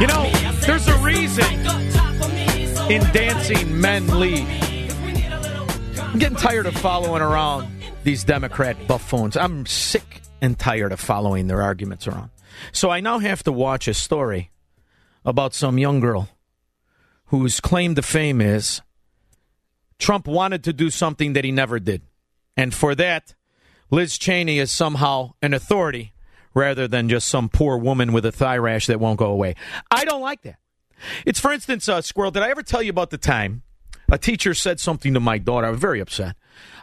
You know, there's a reason in dancing men lead. I'm getting tired of following around these Democrat buffoons. I'm sick and tired of following their arguments around. So I now have to watch a story about some young girl whose claim to fame is Trump wanted to do something that he never did. And for that, Liz Cheney is somehow an authority rather than just some poor woman with a thigh rash that won't go away. I don't like that. It's, for instance, uh, Squirrel, did I ever tell you about the time a teacher said something to my daughter? I was very upset.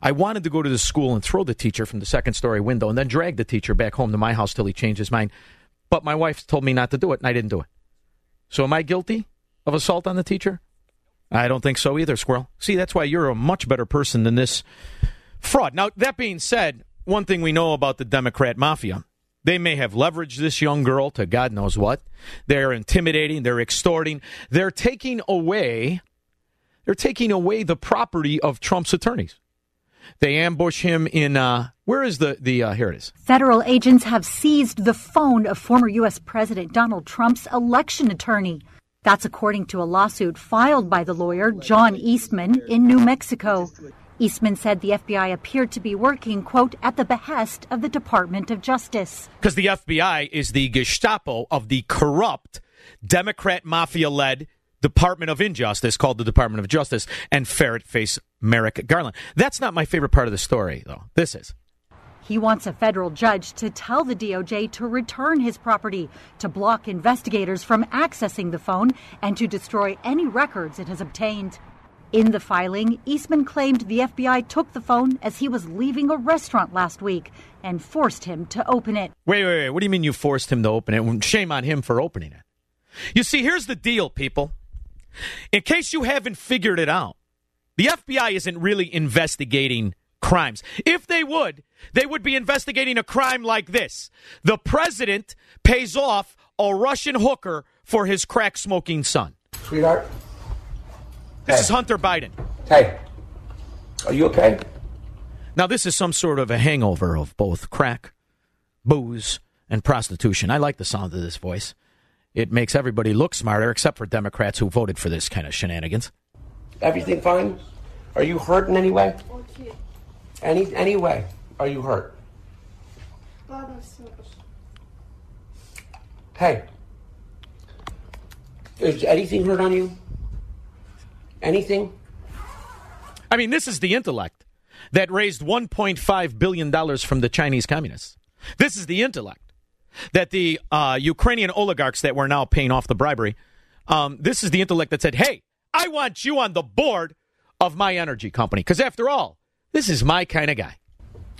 I wanted to go to the school and throw the teacher from the second story window and then drag the teacher back home to my house till he changed his mind. But my wife told me not to do it, and I didn't do it. So am I guilty of assault on the teacher? I don't think so either, Squirrel. See, that's why you're a much better person than this fraud. Now, that being said, one thing we know about the Democrat mafia they may have leveraged this young girl to God knows what. They're intimidating, they're extorting, they're taking away they're taking away the property of Trump's attorneys. They ambush him in uh, where is the the uh, here it is. Federal agents have seized the phone of former U.S. President Donald Trump's election attorney. That's according to a lawsuit filed by the lawyer John Eastman in New Mexico. Eastman said the FBI appeared to be working, quote, at the behest of the Department of Justice. Because the FBI is the Gestapo of the corrupt Democrat mafia led Department of Injustice called the Department of Justice and ferret face Merrick Garland. That's not my favorite part of the story, though. This is. He wants a federal judge to tell the DOJ to return his property, to block investigators from accessing the phone, and to destroy any records it has obtained. In the filing, Eastman claimed the FBI took the phone as he was leaving a restaurant last week and forced him to open it. Wait, wait, wait. What do you mean you forced him to open it? Shame on him for opening it. You see, here's the deal, people. In case you haven't figured it out, the FBI isn't really investigating crimes. If they would, they would be investigating a crime like this. The president pays off a Russian hooker for his crack smoking son. Sweetheart, this Hey. is Hunter Biden. hey, are you okay? Now, this is some sort of a hangover of both crack, booze, and prostitution. I like the sound of this voice. It makes everybody look smarter, except for Democrats who voted for this kind of shenanigans. Everything fine? Are you hurt in any way? Okay. Any any way? Are you hurt? Hey, is anything hurt on you? Anything? I mean, this is the intellect that raised $1.5 billion from the Chinese communists. This is the intellect that the uh, Ukrainian oligarchs that were now paying off the bribery, um, this is the intellect that said, hey, I want you on the board of my energy company. Because after all, this is my kind of guy.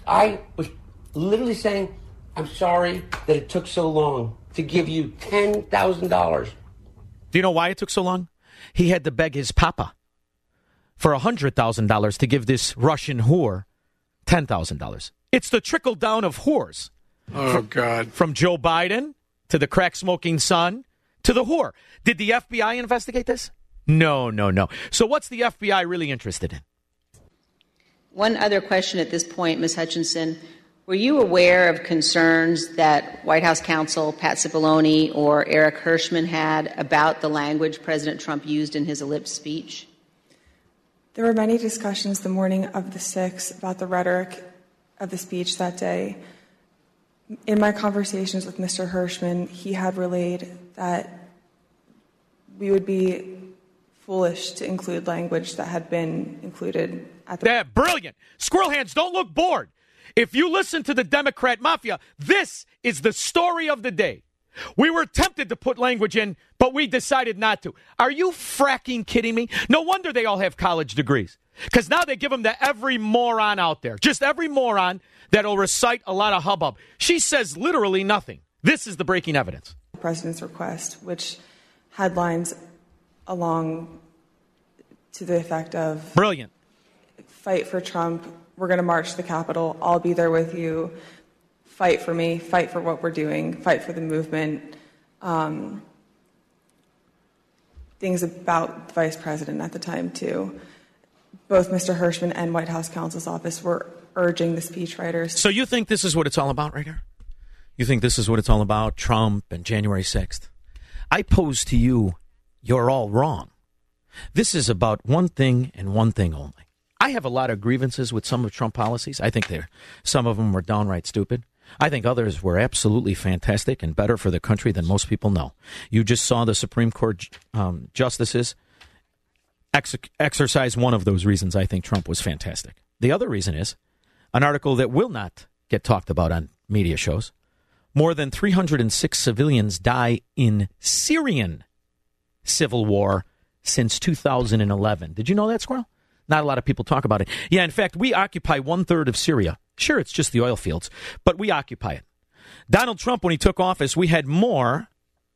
I was literally saying, I'm sorry that it took so long to give you ten thousand dollars. Do you know why it took so long? He had to beg his papa for $100,000 to give this Russian whore $10,000. It's the trickle down of whores. Oh, God. From Joe Biden to the crack smoking son to the whore. Did the FBI investigate this? No, no, no. So what's the FBI really interested in? One other question at this point, Ms. Hutchinson. Were you aware of concerns that White House counsel Pat Cipollone or Eric Herschmann had about the language President Trump used in his ellipse speech? There were many discussions the morning of the 6th about the rhetoric of the speech that day. In my conversations with Mr. Herschmann, he had relayed that we would be foolish to include language that had been included at the. Yeah, brilliant. Squirrel hands, don't look bored. If you listen to the Democrat mafia, this is the story of the day. We were tempted to put language in, but we decided not to. Are you fracking kidding me? No wonder they all have college degrees. Because now they give them to every moron out there. Just every moron that'll recite a lot of hubbub. She says literally nothing. This is the breaking evidence. President's request, which headlines along to the effect of Brilliant. fight for Trump, we're going to march to the Capitol, I'll be there with you, fight for me, fight for what we're doing, fight for the movement. Um, things about the vice president at the time, too. Both Mr. Herschmann and White House counsel's office were urging the speechwriters. So you think this is what it's all about right here? You think this is what it's all about? Trump and January 6th? I pose to you, you're all wrong. This is about one thing and one thing only. I have a lot of grievances with some of Trump policies. I think they're, some of them were downright stupid. I think others were absolutely fantastic and better for the country than most people know. You just saw the Supreme Court um, justices ex- exercise one of those reasons I think Trump was fantastic. The other reason is an article that will not get talked about on media shows. More than 306 civilians die in Syrian civil war since 2011. Did you know that, Squirrel? Not a lot of people talk about it. Yeah, in fact, we occupy one third of Syria. Sure, it's just the oil fields, but we occupy it. Donald Trump, when he took office, we had more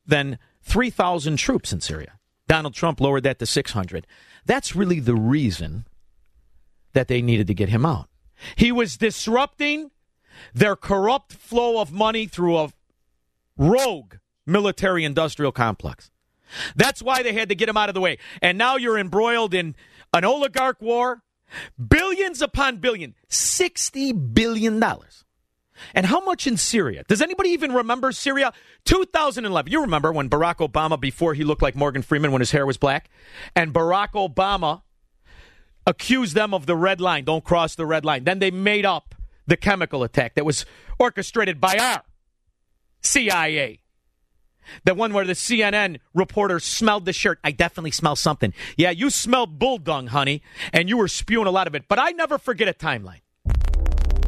than 3,000 troops in Syria. Donald Trump lowered that to 600. That's really the reason that they needed to get him out. He was disrupting their corrupt flow of money through a rogue military industrial complex. That's why they had to get him out of the way. And now you're embroiled in an oligarch war, billions upon billion, $60 billion. And how much in Syria? Does anybody even remember Syria? 2011. You remember when Barack Obama, before he looked like Morgan Freeman when his hair was black, and Barack Obama accused them of the red line, don't cross the red line. Then they made up the chemical attack that was orchestrated by our CIA. The one where the CNN reporter smelled the shirt. I definitely smell something. Yeah, you smelled bull dung, honey, and you were spewing a lot of it. But I never forget a timeline.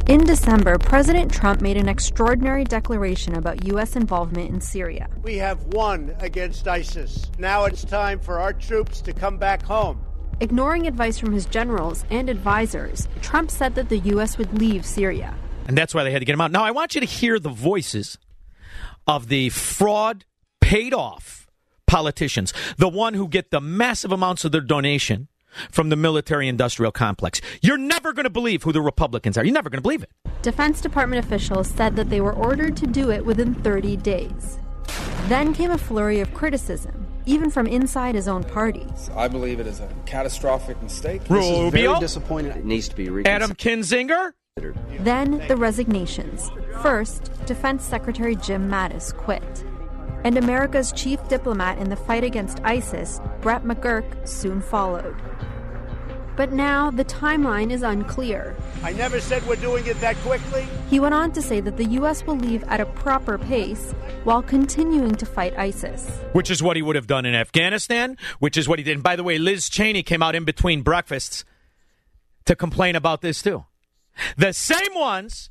In December, President Trump made an extraordinary declaration about U.S. involvement in Syria. We have won against ISIS. Now it's time for our troops to come back home. Ignoring advice from his generals and advisors, Trump said that the U.S. would leave Syria. And that's why they had to get him out. Now, I want you to hear the voices of the fraud paid off politicians, the one who get the massive amounts of their donation from the military industrial complex. You're never going to believe who the Republicans are. You're never going to believe it. Defense Department officials said that they were ordered to do it within 30 days. Then came a flurry of criticism, even from inside his own party. I believe it is a catastrophic mistake. Rubio? very disappointing. It needs to be reconsidered. Adam Kinzinger? Then the resignations. First, Defense Secretary Jim Mattis quit. And America's chief diplomat in the fight against ISIS, Brett McGurk, soon followed. But now the timeline is unclear. I never said we're doing it that quickly. He went on to say that the U.S. will leave at a proper pace while continuing to fight ISIS. Which is what he would have done in Afghanistan, which is what he did. And by the way, Liz Cheney came out in between breakfasts to complain about this too. The same ones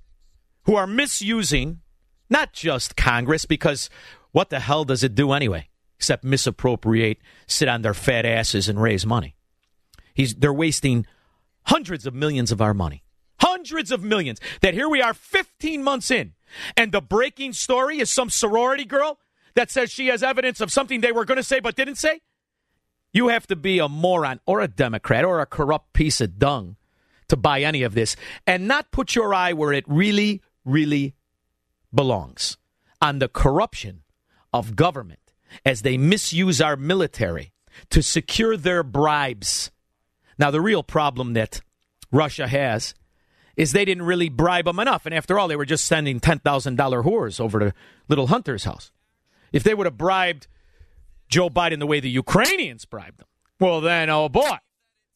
who are misusing not just Congress, because what the hell does it do anyway? Except misappropriate, sit on their fat asses, and raise money. He's, they're wasting hundreds of millions of our money. Hundreds of millions. That here we are 15 months in, and the breaking story is some sorority girl that says she has evidence of something they were going to say but didn't say? You have to be a moron or a Democrat or a corrupt piece of dung to buy any of this and not put your eye where it really, really belongs on the corruption of government as they misuse our military to secure their bribes. Now, the real problem that Russia has is they didn't really bribe them enough. And after all, they were just sending $10,000 whores over to little Hunter's house. If they would have bribed Joe Biden the way the Ukrainians bribed them, well, then, oh boy,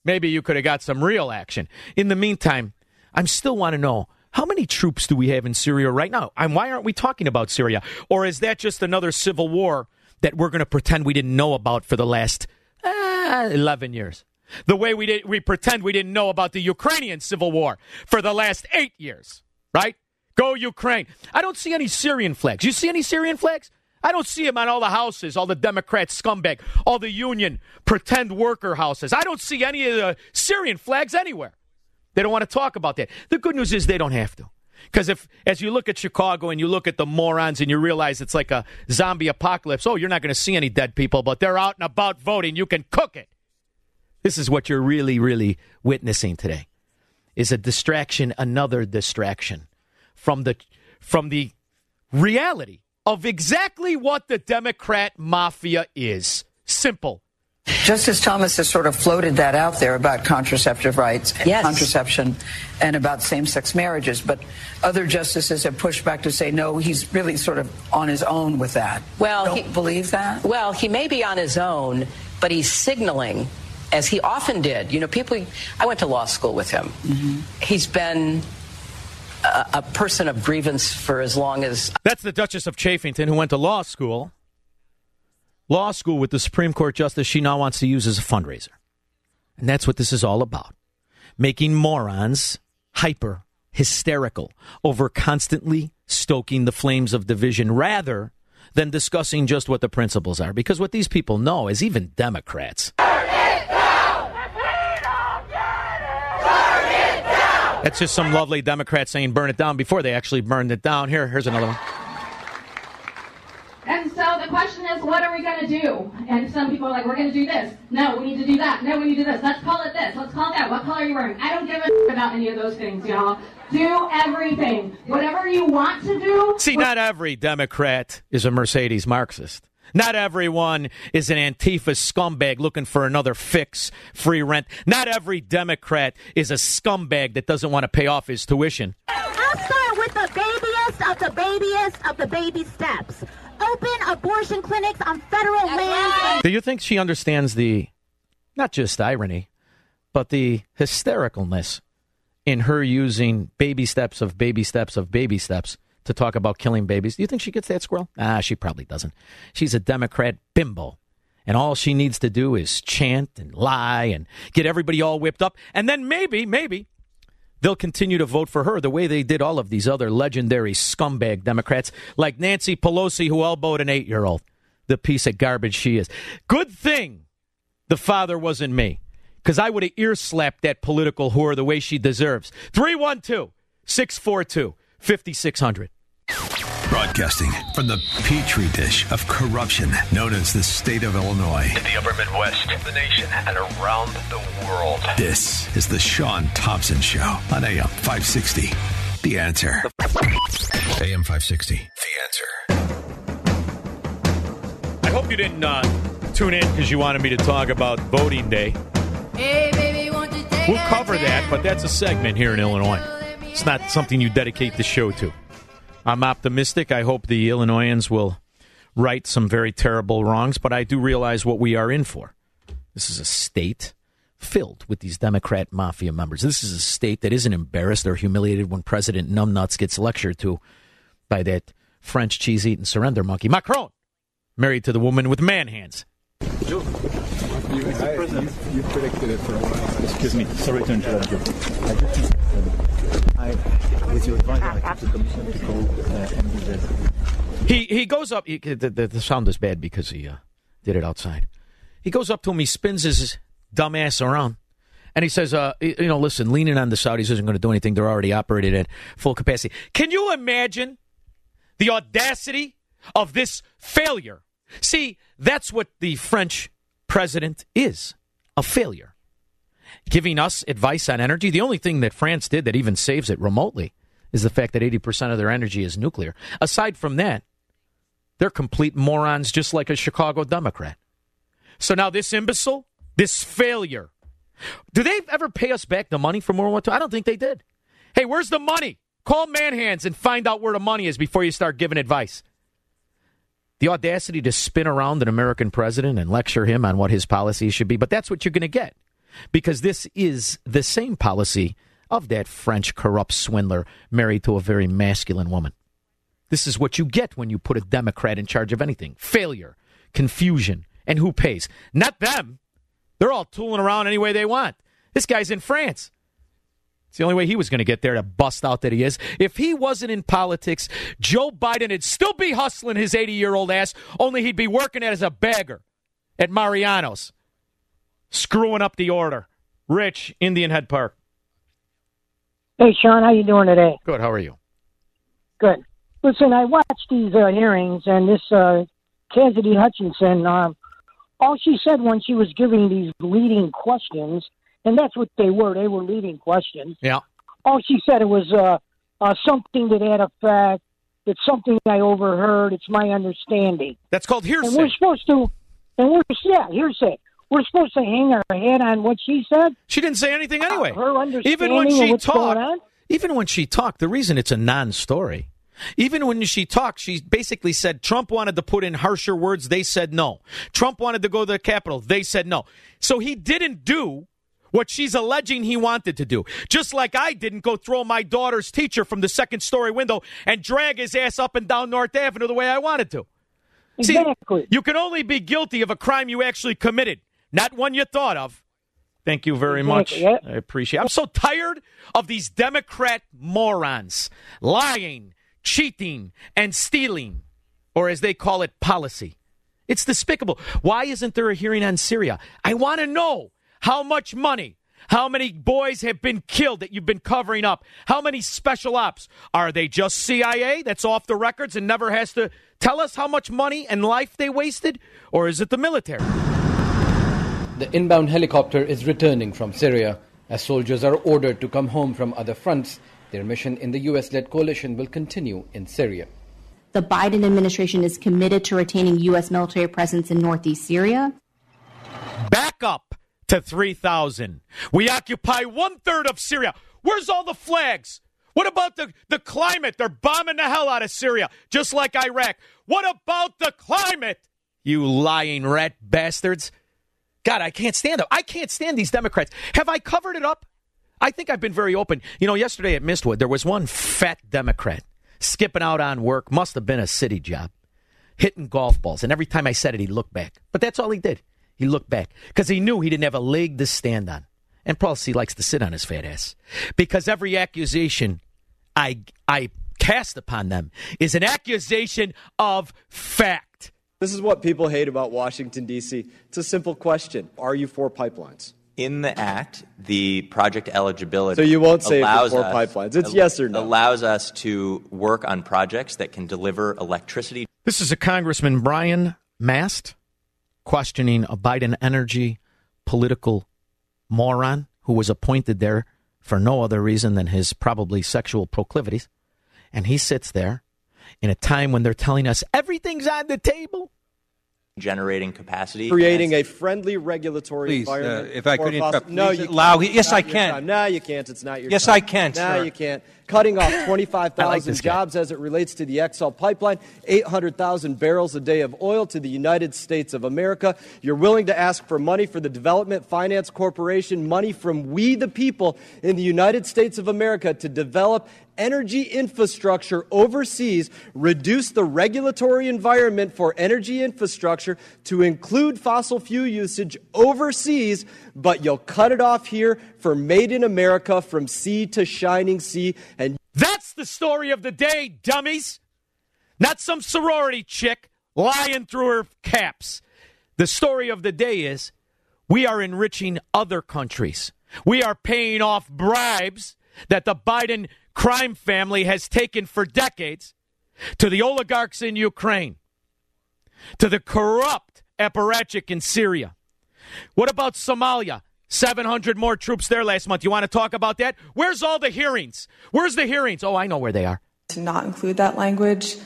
maybe you could have got some real action. In the meantime, I still want to know How many troops do we have in Syria right now? And why aren't we talking about Syria? Or is that just another civil war that we're going to pretend we didn't know about for the last uh, 11 years? The way we did, we pretend we didn't know about the Ukrainian civil war for the last eight years, right? Go Ukraine. I don't see any Syrian flags. You see any Syrian flags? I don't see them on all the houses, all the Democrat scumbag, all the union pretend worker houses. I don't see any of the Syrian flags anywhere. They don't want to talk about that. The good news is they don't have to. Because if, as you look at Chicago and you look at the morons and you realize it's like a zombie apocalypse, oh, you're not going to see any dead people, but they're out and about voting. You can cook it. This is what you're really, really witnessing today. Is a distraction, another distraction from the from the reality of exactly what the Democrat mafia is. Simple. Justice Thomas has sort of floated that out there about contraceptive rights, yes. contraception, and about same-sex marriages. But other justices have pushed back to say no, he's really sort of on his own with that. Well, Don't he, believe that. Well, he may be on his own, but he's signaling, as he often did. You know, people. I went to law school with him. Mm-hmm. He's been a, person of grievance for as long as. That's the Duchess of Chafington, who went to law school law school with the Supreme Court justice she now wants to use as a fundraiser. And that's what this is all about making morons hyper hysterical over constantly stoking the flames of division rather than discussing just what the principles are. Because what these people know is even Democrats. That's just some lovely Democrat saying burn it down before they actually burned it down. Here, here's another one. And so the question is, what are we going to do? And some people are like, we're going to do this. No, we need to do that. No, we need to do this. Let's call it this. Let's call it that. What color are you wearing? I don't give a about any of those things, y'all. Do everything. Whatever you want to do. See, not every Democrat is a Mercedes Marxist. Not everyone is an Antifa scumbag looking for another fix, free rent. Not every Democrat is a scumbag that doesn't want to pay off his tuition. I'll start with the babyest of the babyest of the baby steps open abortion clinics on federal land. Do you think she understands the, not just irony, but the hystericalness in her using baby steps of baby steps of baby steps to talk about killing babies? Do you think she gets that squirrel? Ah, she probably doesn't. She's a Democrat bimbo. And all she needs to do is chant and lie and get everybody all whipped up. And then maybe, maybe they'll continue to vote for her the way they did all of these other legendary scumbag Democrats, like Nancy Pelosi, who elbowed an eight year old. The piece of garbage she is. Good thing the father wasn't me, because I would have ear slapped that political whore the way she deserves. 312 642 5600. Broadcasting from the petri dish of corruption known as the state of Illinois. In the upper Midwest, the nation, and around the world. This is the Shaun Thompson Show on AM 560. The answer. AM 560. The answer. I hope you didn't uh, tune in because you wanted me to talk about voting day. Hey, baby, won't you take We'll cover that, but that's a segment here in Illinois. It's not something you dedicate the show to. I'm optimistic. I hope the Illinoisans will right some very terrible wrongs, but I do realize what we are in for. This is a state filled with these Democrat mafia members. This is a state that isn't embarrassed or humiliated when President Numbnuts gets lectured to by that French cheese eating surrender monkey. Macron, married to the woman with man hands. You, I, you, you predicted it for a while. Excuse me. Sorry to interrupt you. I with your advice, I took the commission to call uh, MDZ. He he goes up. He, the, the, the sound is bad because he uh, did it outside. He goes up to him. He spins his dumb ass around, and he says, uh, "You know, listen, leaning on the Saudis isn't going to do anything. They're already operating at full capacity. Can you imagine the audacity of this failure? See, that's what the French president is a failure. Giving us advice on energy. The only thing that France did that even saves it remotely is the fact that 80% of their energy is nuclear. Aside from that, they're complete morons just like a Chicago Democrat. So now this imbecile, this failure, do they ever pay us back the money for World War II? I don't think they did. Hey, where's the money? Call Manhands and find out where the money is before you start giving advice. The audacity to spin around an American president and lecture him on what his policies should be, but that's what you're going to get because this is the same policy of that French corrupt swindler married to a very masculine woman. This is what you get when you put a Democrat in charge of anything failure, confusion, and who pays? Not them. They're all tooling around any way they want. This guy's in France. It's the only way he was going to get there to bust out that he is. If he wasn't in politics, Joe Biden would still be hustling his 80 year old ass, only he'd be working as a bagger at Mariano's, screwing up the order. Rich, Indian Head Park. Hey, Shaun, how you doing today? Good. How are you? Good. Listen, I watched these uh, hearings, and this uh, Cassidy Hutchinson, um, all she said when she was giving these leading questions, and that's what they were. They were leading questions. Yeah. All she said it was uh, uh, something to that effect. It's something I overheard. It's my understanding. That's called hearsay. And we're supposed to, and we're yeah, hearsay. We're supposed to hang our head on what she said. She didn't say anything uh, anyway. her understanding even when she talked, even when she talked, the reason it's a non-story. Even when she talked, she basically said Trump wanted to put in harsher words. They said no. Trump wanted to go to the Capitol. They said no. So he didn't do what she's alleging he wanted to do. Just like I didn't go throw my daughter's teacher from the second story window and drag his ass up and down North Avenue the way I wanted to. Exactly. See, you can only be guilty of a crime you actually committed, not one you thought of. Thank you very much. I appreciate. it. I'm so tired of these Democrat morons lying, cheating, and stealing, or as they call it, policy. It's despicable. Why isn't there a hearing on Syria? I want to know how much money, how many boys have been killed that you've been covering up, how many special ops. Are they just CIA that's off the records and never has to tell us how much money and life they wasted? Or is it the military? The inbound helicopter is returning from Syria as soldiers are ordered to come home from other fronts. Their mission in the U.S. led coalition will continue in Syria. The Biden administration is committed to retaining U.S. military presence in northeast Syria. Back up to 3,000. We occupy one third of Syria. Where's all the flags? What about the, the climate? They're bombing the hell out of Syria, just like Iraq. What about the climate? You lying rat bastards. God, I can't stand them. I can't stand these Democrats. Have I covered it up? I think I've been very open. You know, yesterday at Mistwood, there was one fat Democrat skipping out on work, must have been a city job, hitting golf balls. And every time I said it, he looked back. But that's all he did. He looked back because he knew he didn't have a leg to stand on. And plus, he likes to sit on his fat ass. Because every accusation I, I cast upon them is an accusation of fact. This is what people hate about Washington, D.C. It's a simple question Are you for pipelines? In the act, the project eligibility. So you won't say allows for us- pipelines. It's yes or no. Allows us to work on projects that can deliver electricity. This is a Congressman Brian Mast questioning a Biden energy political moron who was appointed there for no other reason than his probably sexual proclivities. And he sits there in a time when they're telling us everything's on the table. generating capacity. Creating a friendly regulatory Please, uh, environment. if I could fossil- interrupt, no, you allow- can't. yes, I can. time. No, you can't. It's not your Yes, time. I can, No, sir. you can't. Cutting off 25,000 like this guy. jobs as it relates to the XL pipeline, 800,000 barrels a day of oil to the United States of America. You're willing to ask for money for the Development Finance Corporation, money from we the people in the United States of America to develop energy infrastructure overseas, reduce the regulatory environment for energy infrastructure to include fossil fuel usage overseas, but you'll cut it off here for made in America from sea to shining sea. And That's the story of the day, dummies. Not some sorority chick lying through her caps. The story of the day is we are enriching other countries. We are paying off bribes that the Biden crime family has taken for decades to the oligarchs in Ukraine, to the corrupt apparatchik in Syria. What about Somalia? 700 more troops there last month. You want to talk about that? Where's all the hearings? Where's the hearings? Oh, I know where they are. to not include that language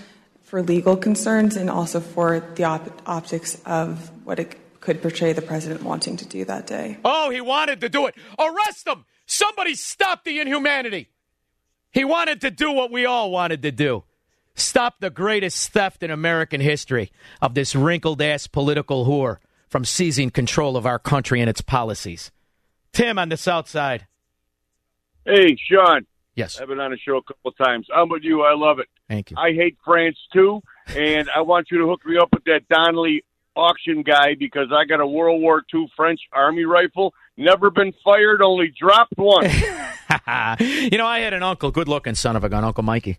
for legal concerns and also for the op- optics of what it could portray the president wanting to do that day. Oh, he wanted to do it. Arrest him. Somebody stop the inhumanity. He wanted to do what we all wanted to do. Stop the greatest theft in American history of this wrinkled ass political whore from seizing control of our country and its policies. Tim on the South Side. Hey, Shaun. Yes. I've been on the show a couple of times. I'm with you. I love it. Thank you. I hate France too, and I want you to hook me up with that Donnelly auction guy because I got a World War II French Army rifle. Never been fired, only dropped once. you know, I had an uncle, good looking son of a gun, Uncle Mikey.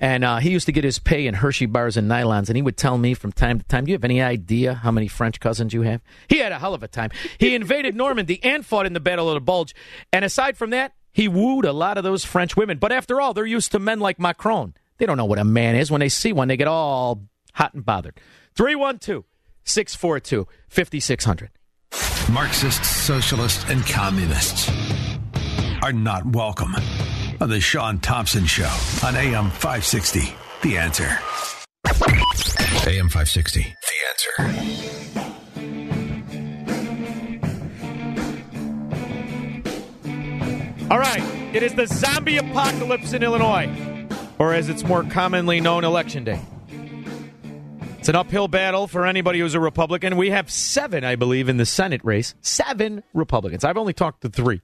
And uh, he used to get his pay in Hershey bars and nylons, and he would tell me from time to time, "Do you have any idea how many French cousins you have?" He had a hell of a time. He invaded Normandy and fought in the Battle of the Bulge. And aside from that, he wooed a lot of those French women. But after all, they're used to men like Macron. They don't know what a man is. When they see one, they get all hot and bothered. 312 642 5600. Marxists, socialists, and communists are not welcome on the Shaun Thompson Show on AM 560. The answer. AM 560. The answer. All right. It is the zombie apocalypse in Illinois, or as it's more commonly known, Election Day. It's an uphill battle for anybody who's a Republican. We have seven, I believe, in the Senate race. Seven Republicans. I've only talked to three.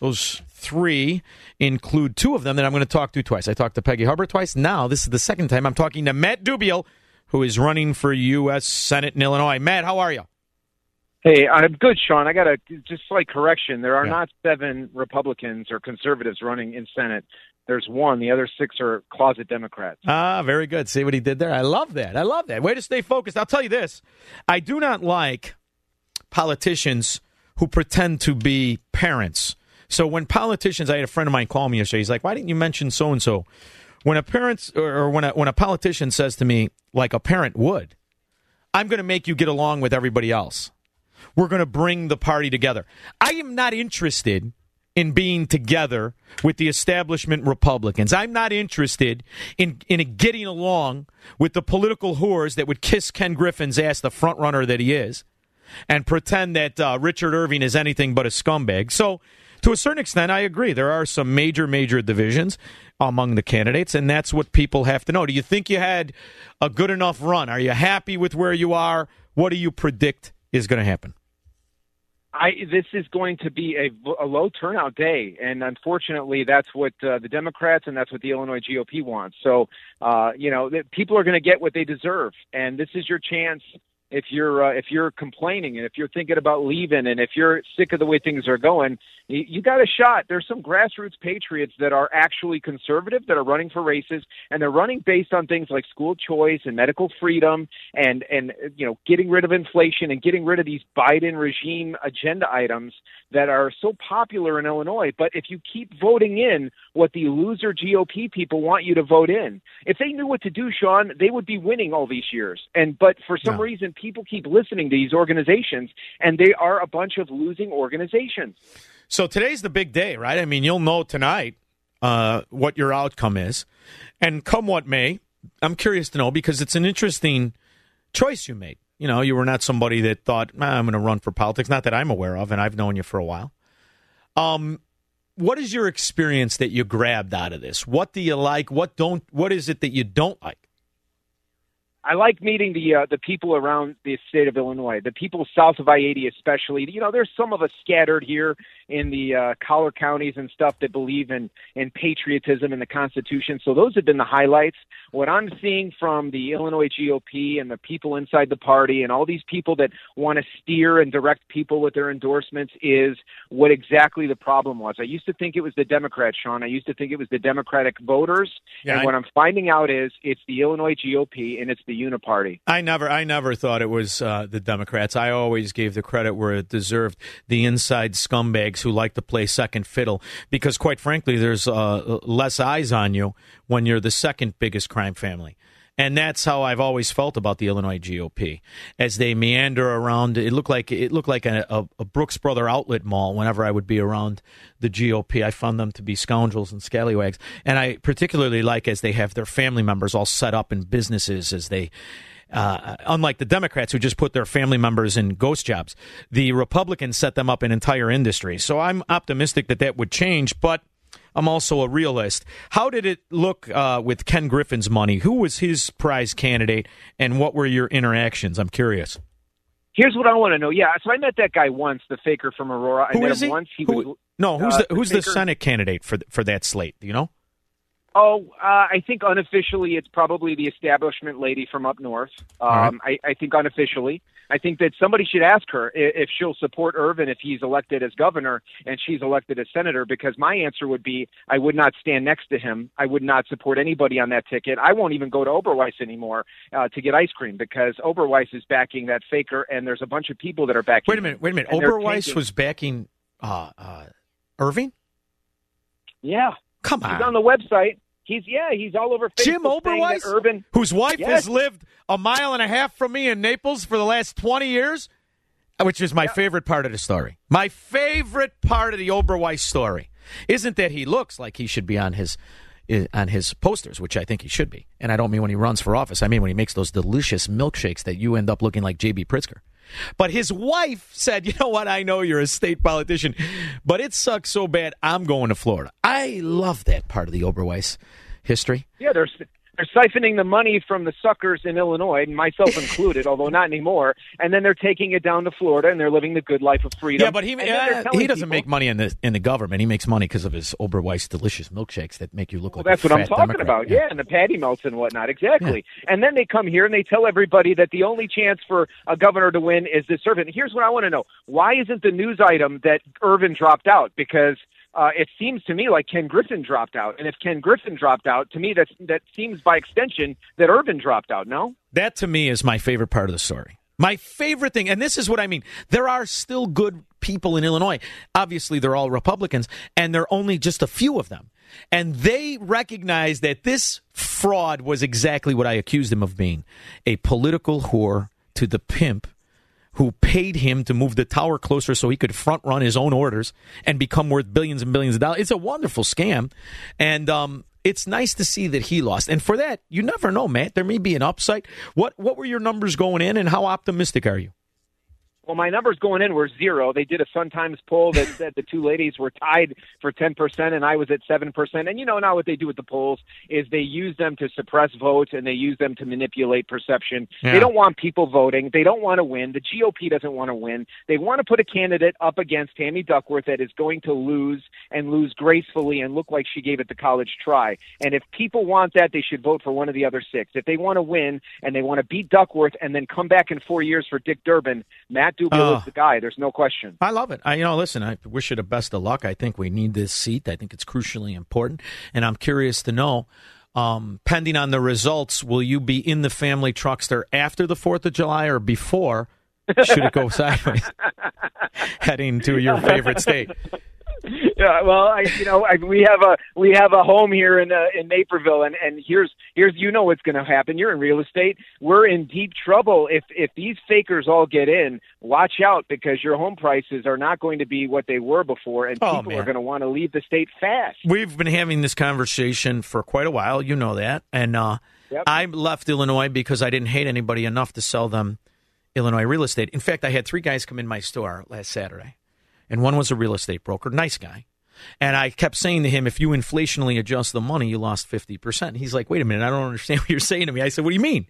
Those three include two of them that I'm going to talk to twice. I talked to Peggy Hubbard twice. Now, this is the second time I'm talking to Matt Dubiel, who is running for U.S. Senate in Illinois. Matt, how are you? Hey, I'm good, Shaun. I got a just slight correction. There are not seven Republicans or conservatives running in Senate. There's one. The other six are closet Democrats. Ah, very good. See what he did there? I love that. I love that. Way to stay focused. I'll tell you this I do not like politicians who pretend to be parents. So when politicians, I had a friend of mine call me yesterday. He's like, "Why didn't you mention so and so?" When a parent or when a, when a politician says to me, like a parent would, "I'm going to make you get along with everybody else. We're going to bring the party together." I am not interested in being together with the establishment Republicans. I'm not interested in in getting along with the political whores that would kiss Ken Griffin's ass, the front runner that he is, and pretend that uh, Richard Irvin is anything but a scumbag. So, to a certain extent, I agree. There are some major, major divisions among the candidates, and that's what people have to know. Do you think you had a good enough run? Are you happy with where you are? What do you predict is going to happen? I this is going to be a, a low turnout day, and unfortunately, that's what uh, the Democrats and that's what the Illinois GOP wants. So, uh, you know, people are going to get what they deserve, and this is your chance. If you're uh, if you're complaining and if you're thinking about leaving and if you're sick of the way things are going, you, you got a shot. There's some grassroots patriots that are actually conservative that are running for races, and they're running based on things like school choice and medical freedom and and you know getting rid of inflation and getting rid of these Biden regime agenda items that are so popular in Illinois. But if you keep voting in what the loser GOP people want you to vote in, if they knew what to do, Shaun, they would be winning all these years. And but for some reason, people keep listening to these organizations, and they are a bunch of losing organizations. So today's the big day, right? I mean, you'll know tonight uh, what your outcome is. And come what may, I'm curious to know because it's an interesting choice you made. You know, you were not somebody that thought, ah, I'm going to run for politics. Not that I'm aware of, and I've known you for a while. Um, what is your experience that you grabbed out of this? What do you like? What don't? What is it that you don't like? I like meeting the uh, the people around the state of Illinois, the people south of I-80 especially. You know, there's some of us scattered here in the uh, collar counties and stuff that believe in in patriotism and the Constitution. So those have been the highlights. What I'm seeing from the Illinois GOP and the people inside the party and all these people that want to steer and direct people with their endorsements is what exactly the problem was. I used to think it was the Democrats, Shaun. I used to think it was the Democratic voters. Yeah, and I- what I'm finding out is it's the Illinois GOP and it's the Uniparty. I never, I never thought it was uh, the Democrats. I always gave the credit where it deserved. The inside who like to play second fiddle, because quite frankly, there's uh, less eyes on you when you're the second biggest crime family. And that's how I've always felt about the Illinois GOP as they meander around. It looked like it looked like a, a, a Brooks Brother outlet mall. Whenever I would be around the GOP, I found them to be scoundrels and scallywags. And I particularly like as they have their family members all set up in businesses as they uh, unlike the Democrats who just put their family members in ghost jobs, the Republicans set them up in entire industries. So I'm optimistic that that would change, but I'm also a realist. How did it look uh, with Ken Griffin's money? Who was his prize candidate, and what were your interactions? I'm curious. Here's what I want to know. Yeah, so I met that guy once, the faker from Aurora. I Who met is him he? once. He Who- was no, who's uh, the who's the faker- Senate candidate for for that slate? Do you know? Oh, uh, I think unofficially it's probably the establishment lady from up north. Um, I, I think unofficially. I think that somebody should ask her i- if she'll support Irvin if he's elected as governor and she's elected as senator, because my answer would be I would not stand next to him. I would not support anybody on that ticket. I won't even go to Oberweis anymore uh, to get ice cream because Oberweis is backing that faker and there's a bunch of people that are backing Wait a minute. Wait a minute. Oberweis was backing uh, uh, Irvin. Yeah. Come on. He's on the website. He's yeah, he's all over Facebook Jim Oberweis, Urban whose wife Yes. has lived a mile and a half from me in Naples for the last 20 years, uh, which is my favorite part of the story. My favorite part of the Oberweis story isn't that he looks like he should be on his eh, on his posters, which I think he should be. And I don't mean when he runs for office. I mean when he makes those delicious milkshakes that you end up looking like JB Pritzker. But his wife said, "You know what? I know you're a state politician, but it sucks so bad. I'm going to Florida." I love that part of the Oberweis history. Yeah, they're they're siphoning the money from the suckers in Illinois, myself included, although not anymore, and then they're taking it down to Florida and they're living the good life of freedom. Yeah, but he uh, he doesn't people- make money in the in the government. He makes money because of his Oberweis delicious milkshakes that make you look Well, like that's a what I'm talking Democrat. about. Yeah. and the patty melts and whatnot. Exactly. And then they come here and they tell everybody that the only chance for a governor to win is this servant. Here's what I want to know: Why isn't the news item that Irvin dropped out? Because uh, it seems to me like Ken Griffin dropped out, and if Ken Griffin dropped out, to me that that seems by extension that Irvin dropped out. No. That to me is my favorite part of the story. My favorite thing, and this is what I mean. There are still good people in Illinois. Obviously, they're all Republicans, and there are only just a few of them. And they recognize that this fraud was exactly what I accused him of being a political whore to the pimp who paid him to move the tower closer so he could front run his own orders and become worth billions and billions of dollars. It's a wonderful scam. And um, it's nice to see that he lost. And for that, you never know, man. There may be an upside. What what were your numbers going in and how optimistic are you? Well, my numbers going in were zero. They did a Sun Times poll that said the two ladies were tied for 10%, and I was at 7%. And you know, now what they do with the polls is they use them to suppress votes and they use them to manipulate perception. Yeah. They don't want people voting. They don't want to win. The GOP doesn't want to win. They want to put a candidate up against Tammy Duckworth that is going to lose and lose gracefully and look like she gave it the college try. And if people want that, they should vote for one of the other six. If they want to win and they want to beat Duckworth and then come back in four years for Dick Durbin, Matt Dubiel Oh. is the guy. There's no question. I love it. I, you know, listen, I wish you the best of luck. I think we need this seat. I think it's crucially important. And I'm curious to know, um, pending on the results, will you be in the family truckster after the 4th of July or before? Should it go sideways? Heading to your favorite state. Yeah, well, I, you know, I, we have a we have a home here in uh, in Naperville, and and here's here's you know what's going to happen. You're in real estate. We're in deep trouble if if these fakers all get in. Watch out because your home prices are not going to be what they were before, and Oh, people man. are going to want to leave the state fast. We've been having this conversation for quite a while. You know that. And uh, Yep. I left Illinois because I didn't hate anybody enough to sell them Illinois real estate. In fact, I had three guys come in my store last Saturday, and one was a real estate broker, nice guy. And I kept saying to him, if you inflationally adjust the money, you lost 50%. He's like, wait a minute, I don't understand what you're saying to me. I said, what do you mean?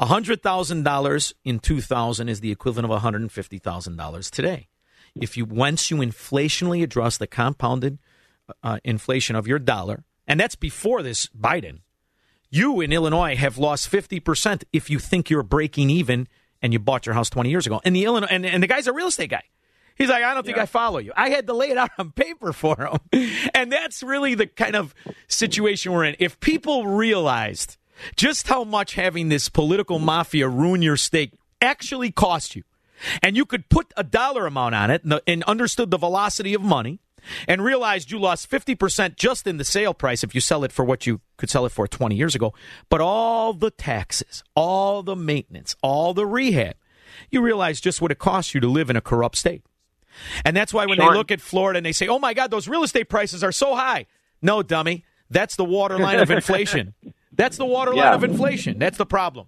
$100,000 in 2000 is the equivalent of $150,000 today. If you once you inflationally adjust the compounded uh, inflation of your dollar, and that's before this Biden, you in Illinois have lost 50% if you think you're breaking even and you bought your house 20 years ago. And the Illinois and, and the guy's a real estate guy. He's like, I don't think I follow you. I had to lay it out on paper for him. And that's really the kind of situation we're in. If people realized just how much having this political mafia ruin your state actually cost you, and you could put a dollar amount on it and, and understood the velocity of money and realized you lost 50% just in the sale price if you sell it for what you could sell it for 20 years ago, but all the taxes, all the maintenance, all the rehab, you realize just what it costs you to live in a corrupt state. And that's why when they look at Florida and they say, oh my God, those real estate prices are so high. No, dummy. That's the waterline of inflation. That's the waterline Yeah. of inflation. That's the problem.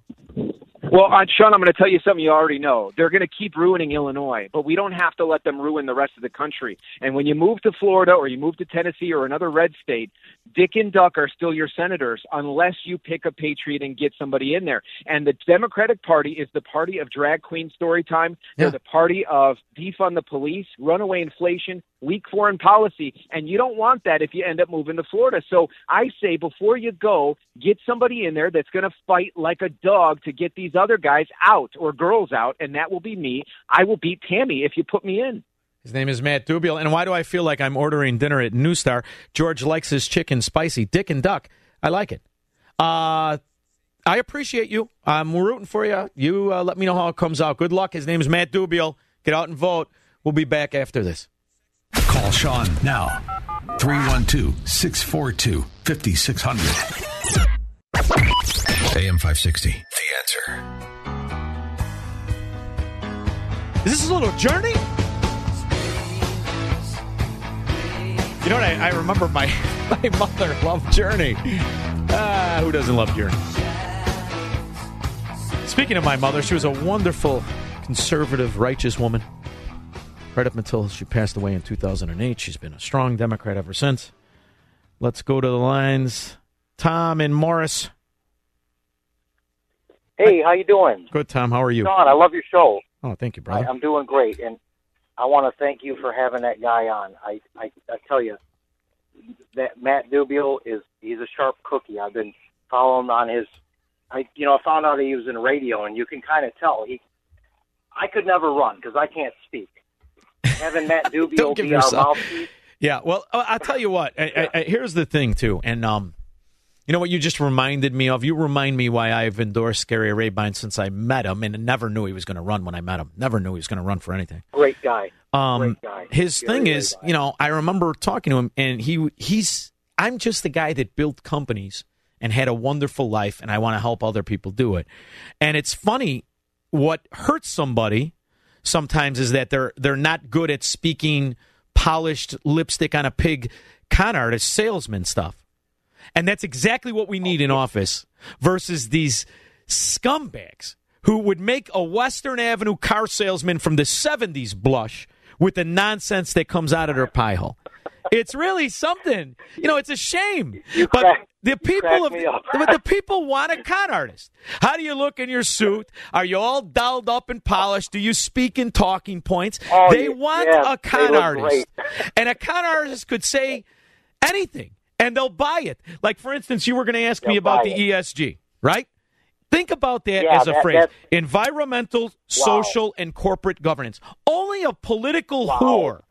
Well, uh, Shaun, I'm going to tell you something you already know. They're going to keep ruining Illinois, but we don't have to let them ruin the rest of the country. And when you move to Florida or you move to Tennessee or another red state, Dick and Duck are still your senators unless you pick a patriot and get somebody in there. And the Democratic Party is the party of drag queen story time. They're the party of defund the police, runaway inflation, weak foreign policy, and you don't want that if you end up moving to Florida. So I say before you go, get somebody in there that's going to fight like a dog to get these other guys out or girls out, and that will be me. I will beat Tammy if you put me in. His name is Matt Dubiel. And why do I feel like I'm ordering dinner at New Star? George likes his chicken spicy. Dick and Duck. I like it. Uh, I appreciate you. I'm rooting for you. You uh, let me know how it comes out. Good luck. His name is Matt Dubiel. Get out and vote. We'll be back after this. Call Shaun now. 312 642 5600. AM 560. The answer. Is this a little journey? You know what? I, I remember my, my mother loved Journey. Ah, who doesn't love Journey? Speaking of my mother, she was a wonderful, conservative, righteous woman. Right up until she passed away in 2008. She's been a strong Democrat ever since. Let's go to the lines. Tom and Morris. Hey, how you doing? Good, Tom. How are you? Shaun, I love your show. Oh, thank you, I, brother. I'm doing great, and I want to thank you for having that guy on. I, I, I tell you, that Matt Dubiel is he's a sharp cookie. I've been following on his. I, you know, I found out he was in radio, and you can kind of tell he. I could never run because I can't speak. Having Matt Dubiel be our yourself- mouthpiece. Yeah, well, I- I'll tell you what. I, I, I- here's the thing, too, and um, you know what you just reminded me of. You remind me why I've endorsed Gary Rabine since I met him, and never knew he was going to run when I met him. Never knew he was going to run for anything. Great guy. Um, Great guy. his Very, thing is, guy. you know, I remember talking to him, and he he's. I'm just the guy that built companies and had a wonderful life, and I want to help other people do it. And it's funny what hurts somebody sometimes is that they're they're not good at speaking polished lipstick on a pig con artist salesman stuff. And that's exactly what we need in office versus these scumbags who would make a Western Avenue car salesman from the 70s blush with the nonsense that comes out of their pie hole. It's really something. You know, it's a shame. but the people of but the people want a con artist. How do you look in your suit? Are you all dolled up and polished? Do you speak in talking points? Oh, they want yeah, a con artist. great. And a con artist could say anything and they'll buy it. Like for instance, you were going to ask me They'll about buy the ESG, right? Think about that Yeah, as a that- phrase. Environmental, social, and corporate governance. Only a political whore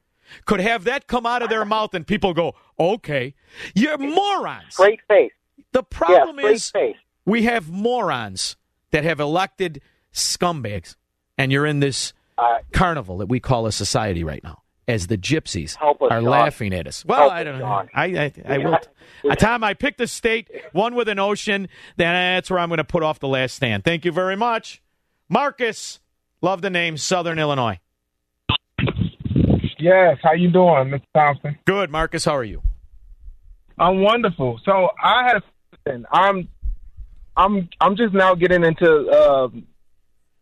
could have that come out of their mouth and people go, okay. You're morons. Great face. The problem straight is face. we have morons that have elected scumbags, and you're in this Uh, carnival that we call a society right now. As the gypsies Help us, are Shaun. laughing at us. Well, Help I don't know. Shaun. I, I, I will. Uh, Tom, I picked a state, one with an ocean. Then that's where I'm going to put off the last stand. Thank you very much. Marcus, love the name, Southern Illinois. Yes, how you doing, Mr. Thompson? Good, Marcus. How are you? I'm wonderful. So I had a question. I'm I'm I'm just now getting into uh,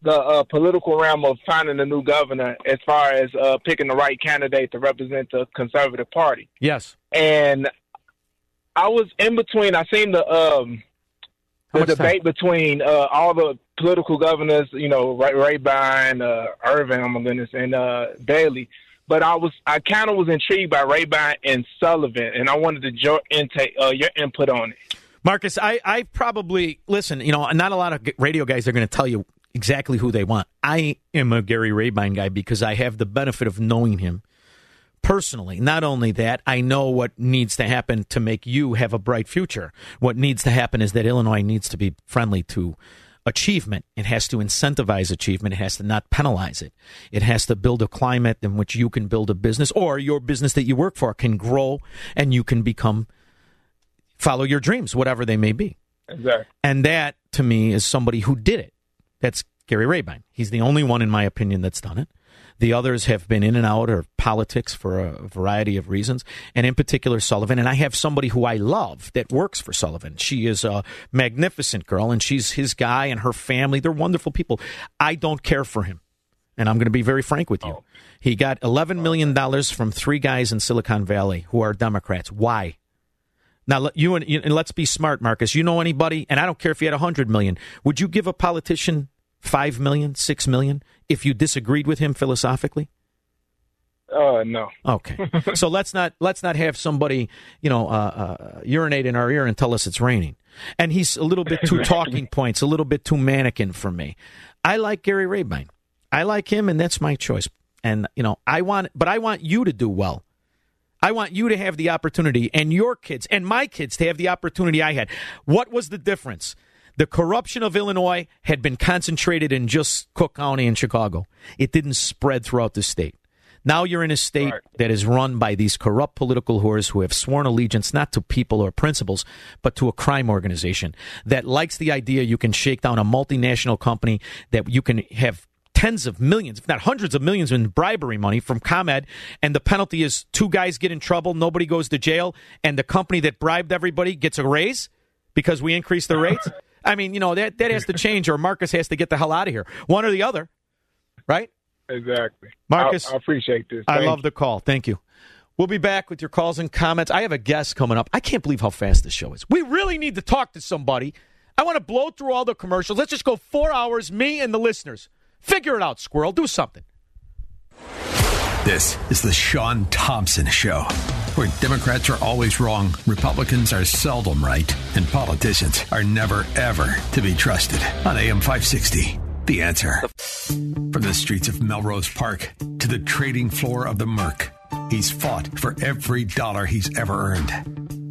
the uh, political realm of finding a new governor as far as uh, picking the right candidate to represent the conservative party. Yes. And I was in between. I seen the um, the much time? debate between uh, all the political governors. You know, Ray, Rabine, uh, Irvin, oh my goodness, and uh, Bailey. But I was I kind of was intrigued by Rabine and Sullivan, and I wanted to your intake uh, your input on it. Marcus, I, I probably listen. You know, not a lot of radio guys are going to tell you exactly who they want. I am a Gary Rabine guy because I have the benefit of knowing him personally. Not only that, I know what needs to happen to make you have a bright future. What needs to happen is that Illinois needs to be friendly to achievement. It has to incentivize achievement. It has to not penalize it. It has to build a climate in which you can build a business or your business that you work for can grow and you can become follow your dreams, whatever they may be. Exactly. And that, to me, is somebody who did it. That's Gary Rabine. He's the only one, in my opinion, that's done it. The others have been in and out of politics for a variety of reasons, and in particular Sullivan. And I have somebody who I love that works for Sullivan. She is a magnificent girl, and she's his guy and her family. They're wonderful people. I don't care for him, and I'm going to be very frank with you. Oh. He got 11 million dollars from three guys in Silicon Valley who are Democrats. Why? Now let- you and, you- and let's be smart, Marcus. You know anybody, and I don't care if you had 100 million. Would you give a politician five million, six million if you disagreed with him philosophically? Uh, no. Okay, so let's not let's not have somebody you know uh, uh, urinate in our ear and tell us it's raining. And he's a little bit too talking points, a little bit too mannequin for me. I like Gary Rabine. I like him, and that's my choice. And you know, I want, but I want you to do well. I want you to have the opportunity, and your kids and my kids to have the opportunity I had. What was the difference? The corruption of Illinois had been concentrated in just Cook County and Chicago. It didn't spread throughout the state. Now you're in a state that is run by these corrupt political whores who have sworn allegiance not to people or principles, but to a crime organization that likes the idea you can shake down a multinational company, that you can have tens of millions, if not hundreds of millions in bribery money from ComEd, and the penalty is two guys get in trouble, nobody goes to jail, and the company that bribed everybody gets a raise because we increased the rates. I mean, you know, that, that has to change, or Marcus has to get the hell out of here. One or the other, right? Exactly. Marcus, I, I appreciate this. I Thank love the call. Thank you. We'll be back with your calls and comments. I have a guest coming up. I can't believe how fast this show is. We really need to talk to somebody. I want to blow through all the commercials. Let's just go four hours, me and the listeners. Figure it out, squirrel. Do something. This is the Shaun Thompson Show, where Democrats are always wrong, Republicans are seldom right, and politicians are never, ever to be trusted. On AM 560, The Answer. From the streets of Melrose Park to the trading floor of the Merc, he's fought for every dollar he's ever earned.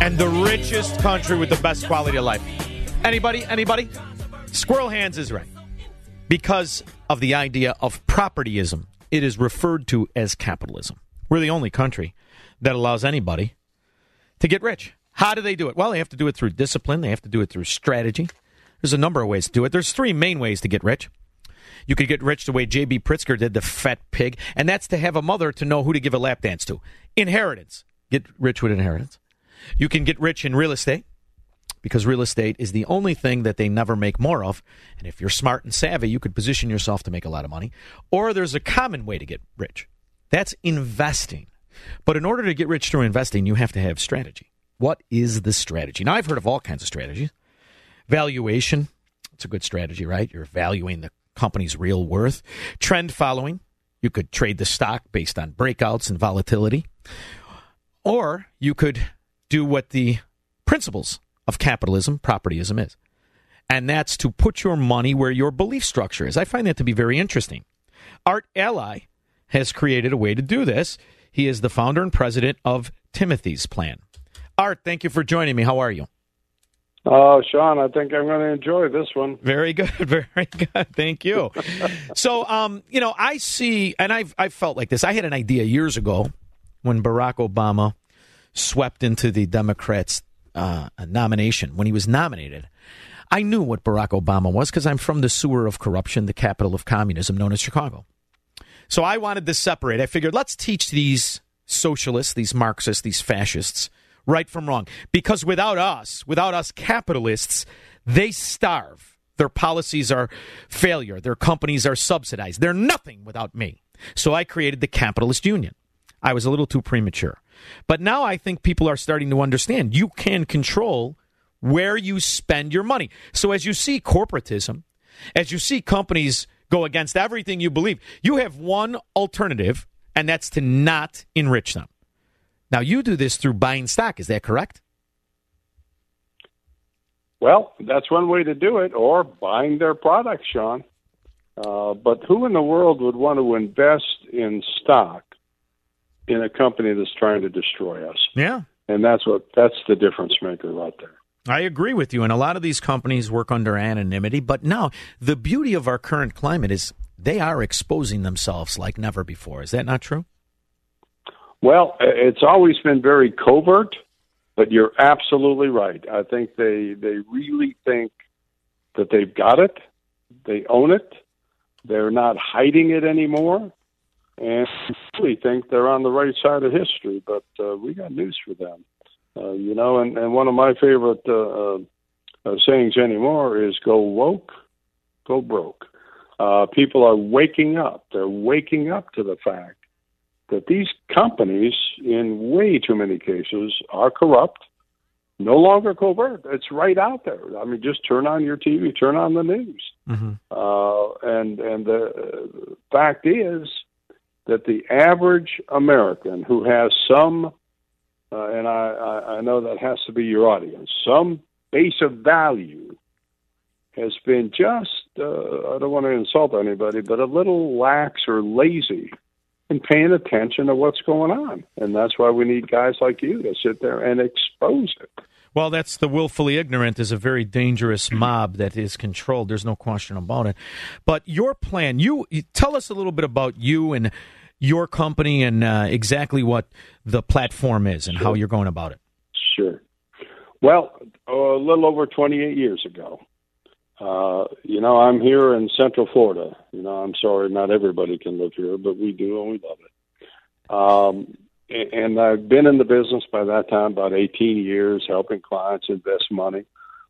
and the richest country with the best quality of life? Anybody? Anybody? Squirrel Hands is right. Because of the idea of propertyism, it is referred to as capitalism. We're the only country that allows anybody to get rich. How do they do it? Well, they have to do it through discipline, they have to do it through strategy. There's a number of ways to do it. There's three main ways to get rich. You could get rich the way J.B. Pritzker did, the fat pig, and that's to have a mother to know who to give a lap dance to. Inheritance. Get rich with inheritance. You can get rich in real estate because real estate is the only thing that they never make more of. And if you're smart and savvy, you could position yourself to make a lot of money. Or there's a common way to get rich that's investing. But in order to get rich through investing, you have to have strategy. What is the strategy? Now, I've heard of all kinds of strategies. Valuation, it's a good strategy, right? You're valuing the company's real worth. Trend following, you could trade the stock based on breakouts and volatility. Or you could do what the principles of capitalism, propertyism is. And that's to put your money where your belief structure is. I find that to be very interesting. Art Ally has created a way to do this. He is the founder and president of Timothy's Plan. Art, thank you for joining me. How are you? Oh, Shaun, I think I'm going to enjoy this one. Very good, very good. Thank you. so, um, you know, I see, and I've I've felt like this. I had an idea years ago when Barack Obama swept into the Democrats' uh, nomination when he was nominated. I knew what Barack Obama was because I'm from the sewer of corruption, the capital of communism, known as Chicago. So I wanted to separate. I figured let's teach these socialists, these Marxists, these fascists right from wrong. Because without us, without us capitalists, they starve. Their policies are failure. Their companies are subsidized. They're nothing without me. So I created the Capitalist Union. I was a little too premature. But now I think people are starting to understand you can control where you spend your money. So as you see corporatism, as you see companies go against everything you believe, you have one alternative, and that's to not enrich them. Now, you do this through buying stock. Is that correct? Well, that's one way to do it, or buying their products, Shaun. Uh, but who in the world would want to invest in stock in a company that's trying to destroy us. Yeah. And that's what that's the difference maker right there. I agree with you. And a lot of these companies work under anonymity. But now, the beauty of our current climate is they are exposing themselves like never before. Is that not true? Well, it's always been very covert, but you're absolutely right. I think they they really think that they've got it. They own it. They're not hiding it anymore. And really think they're on the right side of history, but uh, we got news for them. Uh, you know, and, and one of my favorite uh, uh, uh, sayings anymore is go woke, go broke. Uh, people are waking up. They're waking up to the fact that these companies, in way too many cases, are corrupt, no longer covert. It's right out there. I mean, just turn on your TV, turn on the news. Mm-hmm. Uh, and and the fact is that the average American who has some, uh, and I, I, know that has to be your audience, some base of value has been just, uh, I don't want to insult anybody, but a little lax or lazy in paying attention to what's going on. And that's why we need guys like you to sit there and expose it. Well, that's the willfully ignorant is a very dangerous mob that is controlled. There's no question about it. But your plan, you tell us a little bit about you and your company and uh, exactly what the platform is and sure. how you're going about it. Sure. Well, a little over 28 years ago, uh, you know, I'm here in Central Florida. You know, I'm sorry, not everybody can live here, but we do, and we love it. Um, and I've been in the business by that time about 18 years, helping clients invest money.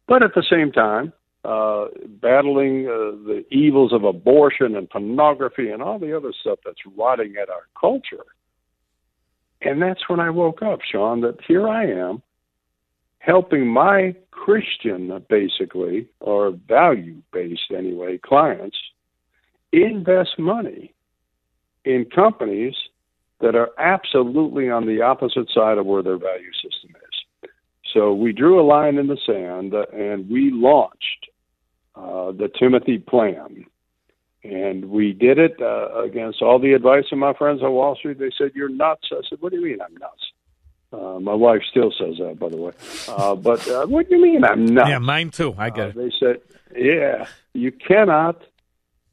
But at the same time, uh, battling uh, the evils of abortion and pornography and all the other stuff that's rotting at our culture. And that's when I woke up, Shaun, that here I am helping my Christian, basically, or value based anyway, clients invest money in companies that are absolutely on the opposite side of where their value system is. So we drew a line in the sand uh, and we launched uh, the Timothy Plan. And we did it uh, against all the advice of my friends on Wall Street. They said, You're nuts. I said, What do you mean I'm nuts? Uh, my wife still says that, by the way. Uh, but uh, what do you mean I'm nuts? Yeah, mine too. I get it. They said, Yeah, you cannot,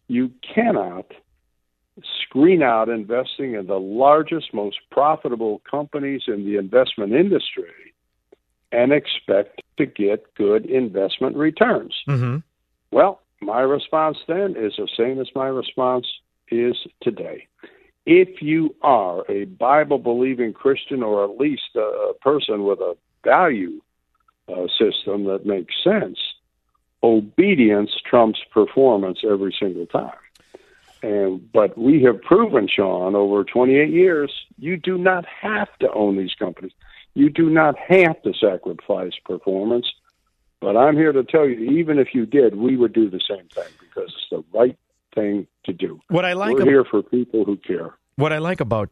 you cannot screen out investing in the largest, most profitable companies in the investment industry and expect to get good investment returns. Mm-hmm. Well, my response then is the same as my response is today. If you are a Bible believing Christian or at least a person with a value uh, system that makes sense, obedience trumps performance every single time. And but we have proven, Shaun, over 28 years, you do not have to own these companies. You do not have to sacrifice performance. But I'm here to tell you, even if you did, we would do the same thing because it's the right thing to do. What I like We're here for people who care. What I like about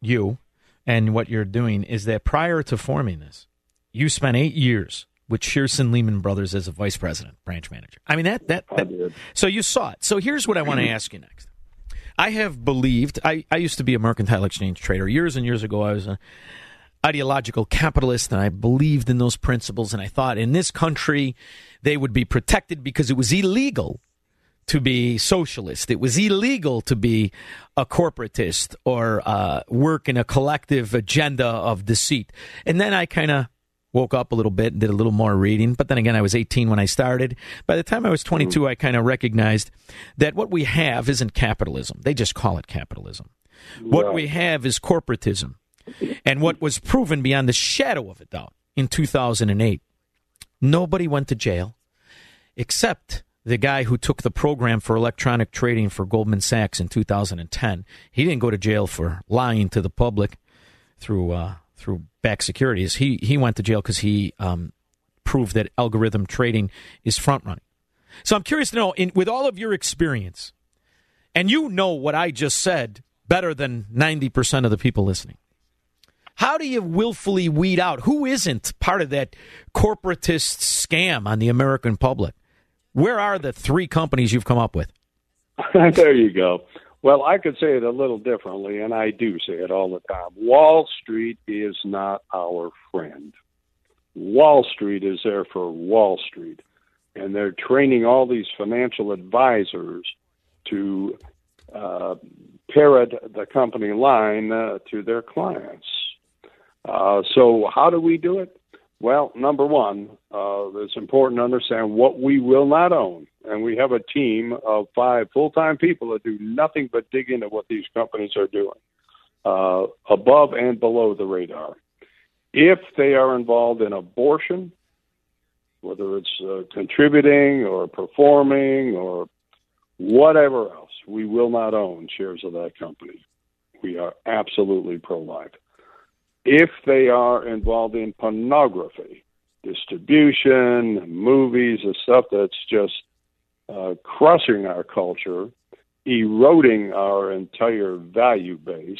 you and what you're doing is that prior to forming this, you spent eight years with Shearson Lehman Brothers as a vice president, branch manager. I mean that that, that so you saw it. So here's what I want to ask you next. I have believed I, I used to be a mercantile exchange trader years and years ago. I was an ideological capitalist, and I believed in those principles. And I thought in this country they would be protected because it was illegal to be socialist. It was illegal to be a corporatist or uh, work in a collective agenda of deceit. And then I kind of woke up a little bit and did a little more reading. But then again, I was 18 when I started. By the time I was 22, I kind of recognized that what we have isn't capitalism. They just call it capitalism. What we have is corporatism. And what was proven beyond the shadow of a doubt in 2008, nobody went to jail except the guy who took the program for electronic trading for Goldman Sachs in 2010. He didn't go to jail for lying to the public through uh, through back securities. He he went to jail because he um, proved that algorithm trading is front running. So I'm curious to know, in, with all of your experience, and you know what I just said better than 90% of the people listening. How do you willfully weed out who isn't part of that corporatist scam on the American public? Where are the three companies you've come up with? there you go. Well, I could say it a little differently, and I do say it all the time. Wall Street is not our friend. Wall Street is there for Wall Street, and they're training all these financial advisors to uh, parrot the company line uh, to their clients. Uh, so, how do we do it? Well, number one, uh, it's important to understand what we will not own. And we have a team of five full time people that do nothing but dig into what these companies are doing uh, above and below the radar. If they are involved in abortion, whether it's uh, contributing or performing or whatever else, we will not own shares of that company. We are absolutely pro life if they are involved in pornography, distribution, movies, the stuff that's just uh, crushing our culture, eroding our entire value base,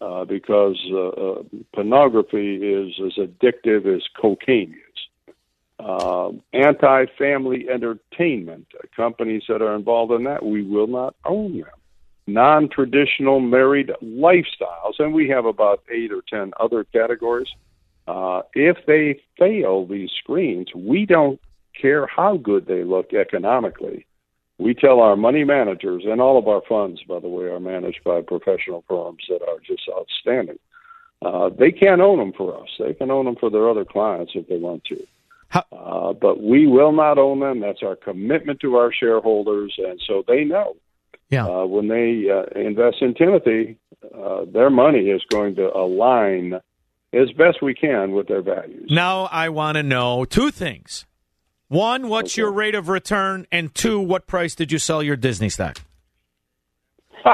uh, because uh, uh pornography is as addictive as cocaine is. Uh, Anti family entertainment, companies that are involved in that, we will not own them non traditional married lifestyles, and we have about eight or ten other categories. Uh, if they fail these screens, we don't care how good they look economically. We tell our money managers, and all of our funds, by the way, are managed by professional firms that are just outstanding. Uh, they can't own them for us. They can own them for their other clients if they want to. Uh, but we will not own them. That's our commitment to our shareholders, and so they know yeah. Uh, when they uh, invest in Timothy, uh, their money is going to align as best we can with their values. Now, I want to know two things. One, what's your rate of return? And two, what price did you sell your Disney stock?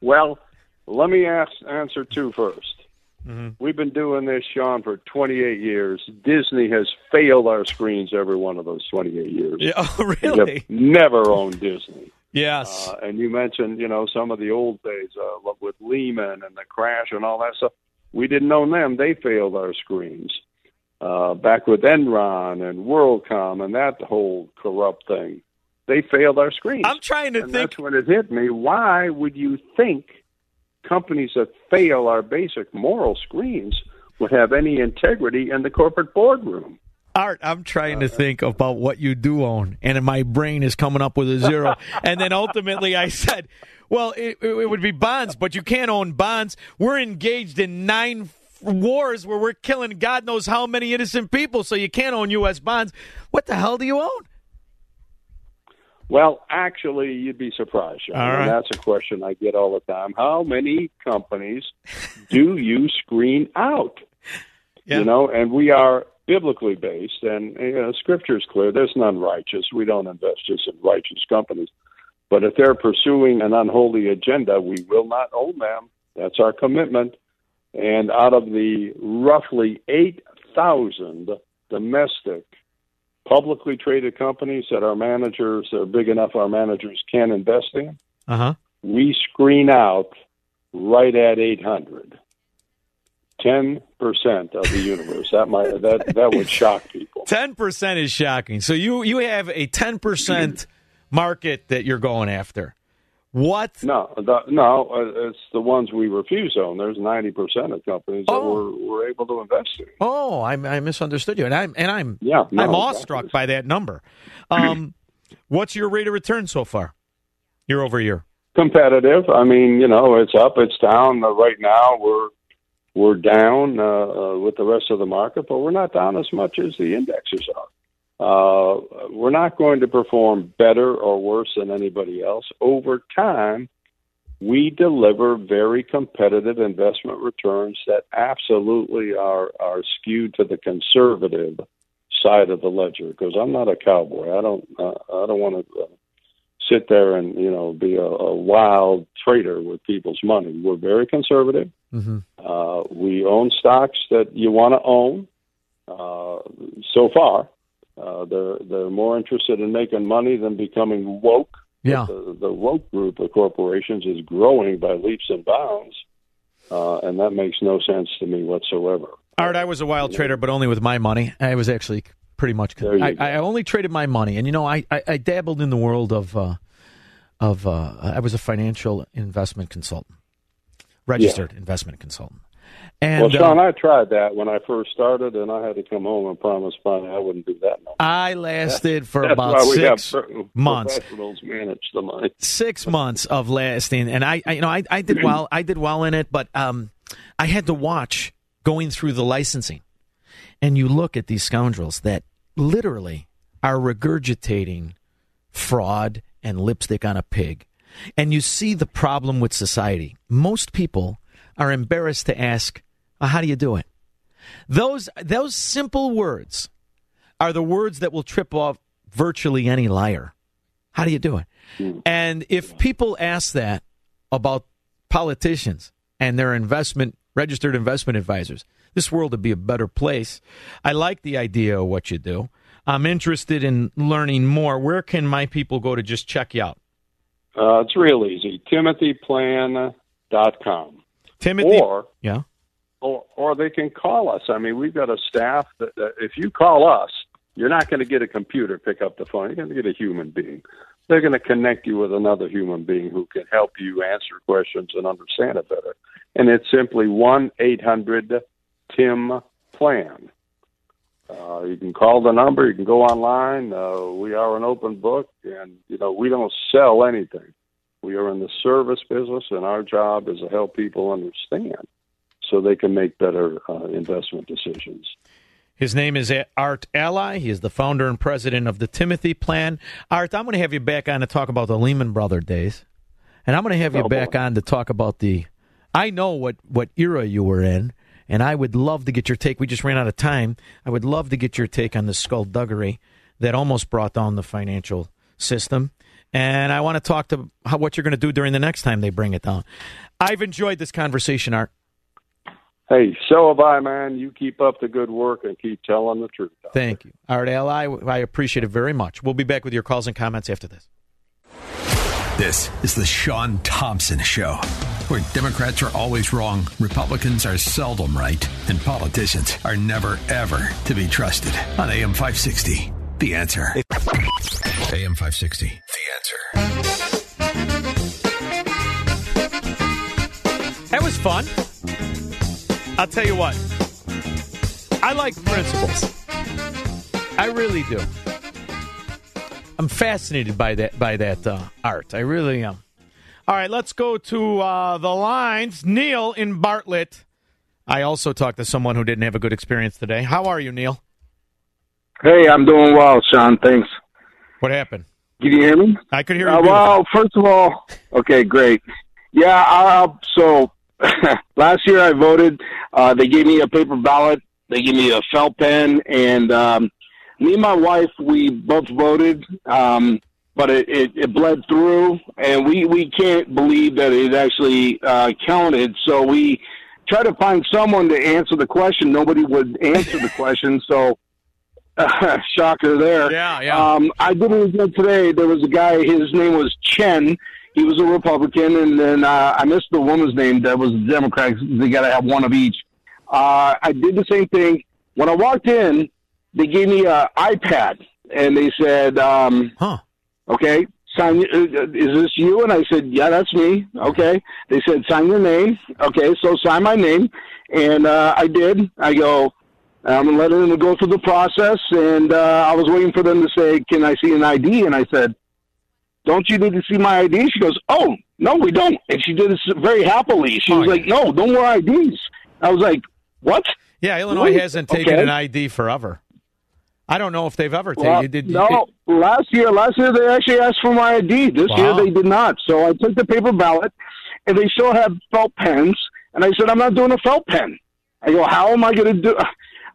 well, let me ask, answer two first. Mm-hmm. We've been doing this, Shaun, for 28 years. Disney has failed our screens every one of those 28 years. Yeah, oh, really? never owned Disney. Yes. Uh, and you mentioned, you know, some of the old days uh, with Lehman and the crash and all that stuff. We didn't own them. They failed our screens. Uh, back with Enron and WorldCom and that whole corrupt thing, they failed our screens. I'm trying to and think. That's when it hit me. Why would you think – companies that fail our basic moral screens would have any integrity in the corporate boardroom. Art, I'm trying to think about what you do own, and my brain is coming up with a zero. and then ultimately, I said, "Well, it, it, would be bonds, but you can't own bonds. We're engaged in nine wars where we're killing God knows how many innocent people, so you can't own U.S. bonds. What the hell do you own?" Well, actually, you'd be surprised. All right. That's a question I get all the time. How many companies do you screen out? Yeah. You know, and we are biblically based, and you know, Scripture is clear. There's none righteous. We don't invest just in righteous companies. But if they're pursuing an unholy agenda, we will not own them. That's our commitment. And out of the roughly 8,000 domestic publicly traded companies that our managers are big enough our managers can invest in, uh-huh. we screen out right at 800. 10% of the universe. That might that that would shock people. 10% is shocking. So you you have a 10% market that you're going after. What? No, the, no, uh, it's the ones we refuse on. There's ninety percent of companies that Oh. we're, we're able to invest in. Oh, I, I misunderstood you, and I'm and I'm Yeah, no, I'm exactly. awestruck by that number. Um, what's your rate of return so far, year over year? Competitive. I mean, you know, it's up, it's down. Uh, right now, we're we're down uh, uh, with the rest of the market, but we're not down as much as the indexes are. Uh, we're not going to perform better or worse than anybody else. Over time, we deliver very competitive investment returns that absolutely are, are skewed to the conservative side of the ledger. Because I'm not a cowboy. I don't uh, I don't want to uh, sit there and you know be a, a wild trader with people's money. We're very conservative. Mm-hmm. Uh, we own stocks that you want to own. Uh, so far, uh, they're they're more interested in making money than becoming woke. Yeah. The, the woke group of corporations is growing by leaps and bounds, uh, and that makes no sense to me whatsoever. Art, I was a wild trader, but only with my money. I was actually pretty much. I. I only traded my money, and you know, I, I, I dabbled in the world of uh, of uh, I was a financial investment consultant, registered investment consultant. And well, Shaun, uh, I tried that when I first started, and I had to come home and promise finally I wouldn't do that. No. I lasted for That's about why we have six months. Professionals manage the money. Six months of lasting, and I, I you know, I, I did well. I did well in it, but um, I had to watch going through the licensing, and you look at these scoundrels that literally are regurgitating fraud and lipstick on a pig, and you see the problem with society. Most people are embarrassed to ask, "Uh, "How do you do it?" Those those simple words are the words that will trip off virtually any liar. How do you do it? And if people ask that about politicians and their investment registered investment advisors, this world would be a better place. I like the idea of what you do. I'm interested in learning more. Where can my people go to just check you out? Uh, it's real easy. TimothyPlan.com. Timothy, Or yeah, or or they can call us. I mean, we've got a staff that, that if you call us, you're not going to get a computer pick up the phone. You're going to get a human being. They're going to connect you with another human being who can help you answer questions and understand it better. And it's simply one eight hundred Tim Plan. Uh, you can call the number. You can go online. Uh, we are an open book, and you know we don't sell anything. We are in the service business, and our job is to help people understand so they can make better uh, investment decisions. His name is Art Ally. He is the founder and president of the Timothy Plan. Art, I'm going to have you back on to talk about the Lehman Brother days, and I'm going to have you Oh, back on to talk about the. I know what what era you were in, and I would love to get your take. We just ran out of time. I would love to get your take on the skullduggery that almost brought down the financial system. And I want to talk to how, what you're going to do during the next time they bring it down. I've enjoyed this conversation, Art. Hey, so have I, man. You keep up the good work and keep telling the truth. Thank you. Art Ally, I appreciate it very much. We'll be back with your calls and comments after this. This is the Shaun Thompson Show, where Democrats are always wrong, Republicans are seldom right, and politicians are never, ever to be trusted. On AM 560, The Answer. AM 560, The Answer. That was fun. I'll tell you what. I like principles. I really do. I'm fascinated by that by that uh, art. I really am. All right, let's go to uh, the lines. Neil in Bartlett. I also talked to someone who didn't have a good experience today. How are you, Neil? Hey, I'm doing well, Shaun. Thanks. What happened? Can you hear me? I could hear you. Uh, well, first of all, okay, great. Yeah, uh, so last year I voted. Uh, they gave me a paper ballot. They gave me a felt pen, and um, me and my wife we both voted. Um, but it, it, it bled through, and we, we can't believe that it actually uh, counted. So we tried to find someone to answer the question. Nobody would answer the question, so shocker there. Yeah, yeah. Um, I did it again today. There was a guy. His name was Chen. He was a Republican, and then uh, I missed the woman's name. That was a Democrat. They got to have one of each. Uh, I did the same thing. When I walked in, they gave me an iPad, and they said, um, "Huh, okay." Sign. uh, Is this you? And I said, "Yeah, that's me." Okay. They said, "Sign your name." Okay, so sign my name, and uh, I did. I go, I'm letting them go through the process, and uh, I was waiting for them to say, "Can I see an ID?" And I said, "Don't you need to see my ID?" She goes, "Oh, no, we don't." And she did this very happily. She was like, "No, don't wear IDs." I was like, "What?" Yeah, Illinois hasn't taken Okay. an ID forever. I don't know if they've ever Well, taken. Did, no, last year, last year they actually asked for my ID. This year they did not. So I took the paper ballot, and they still have felt pens. And I said, I'm not doing a felt pen. I go, how am I going to do?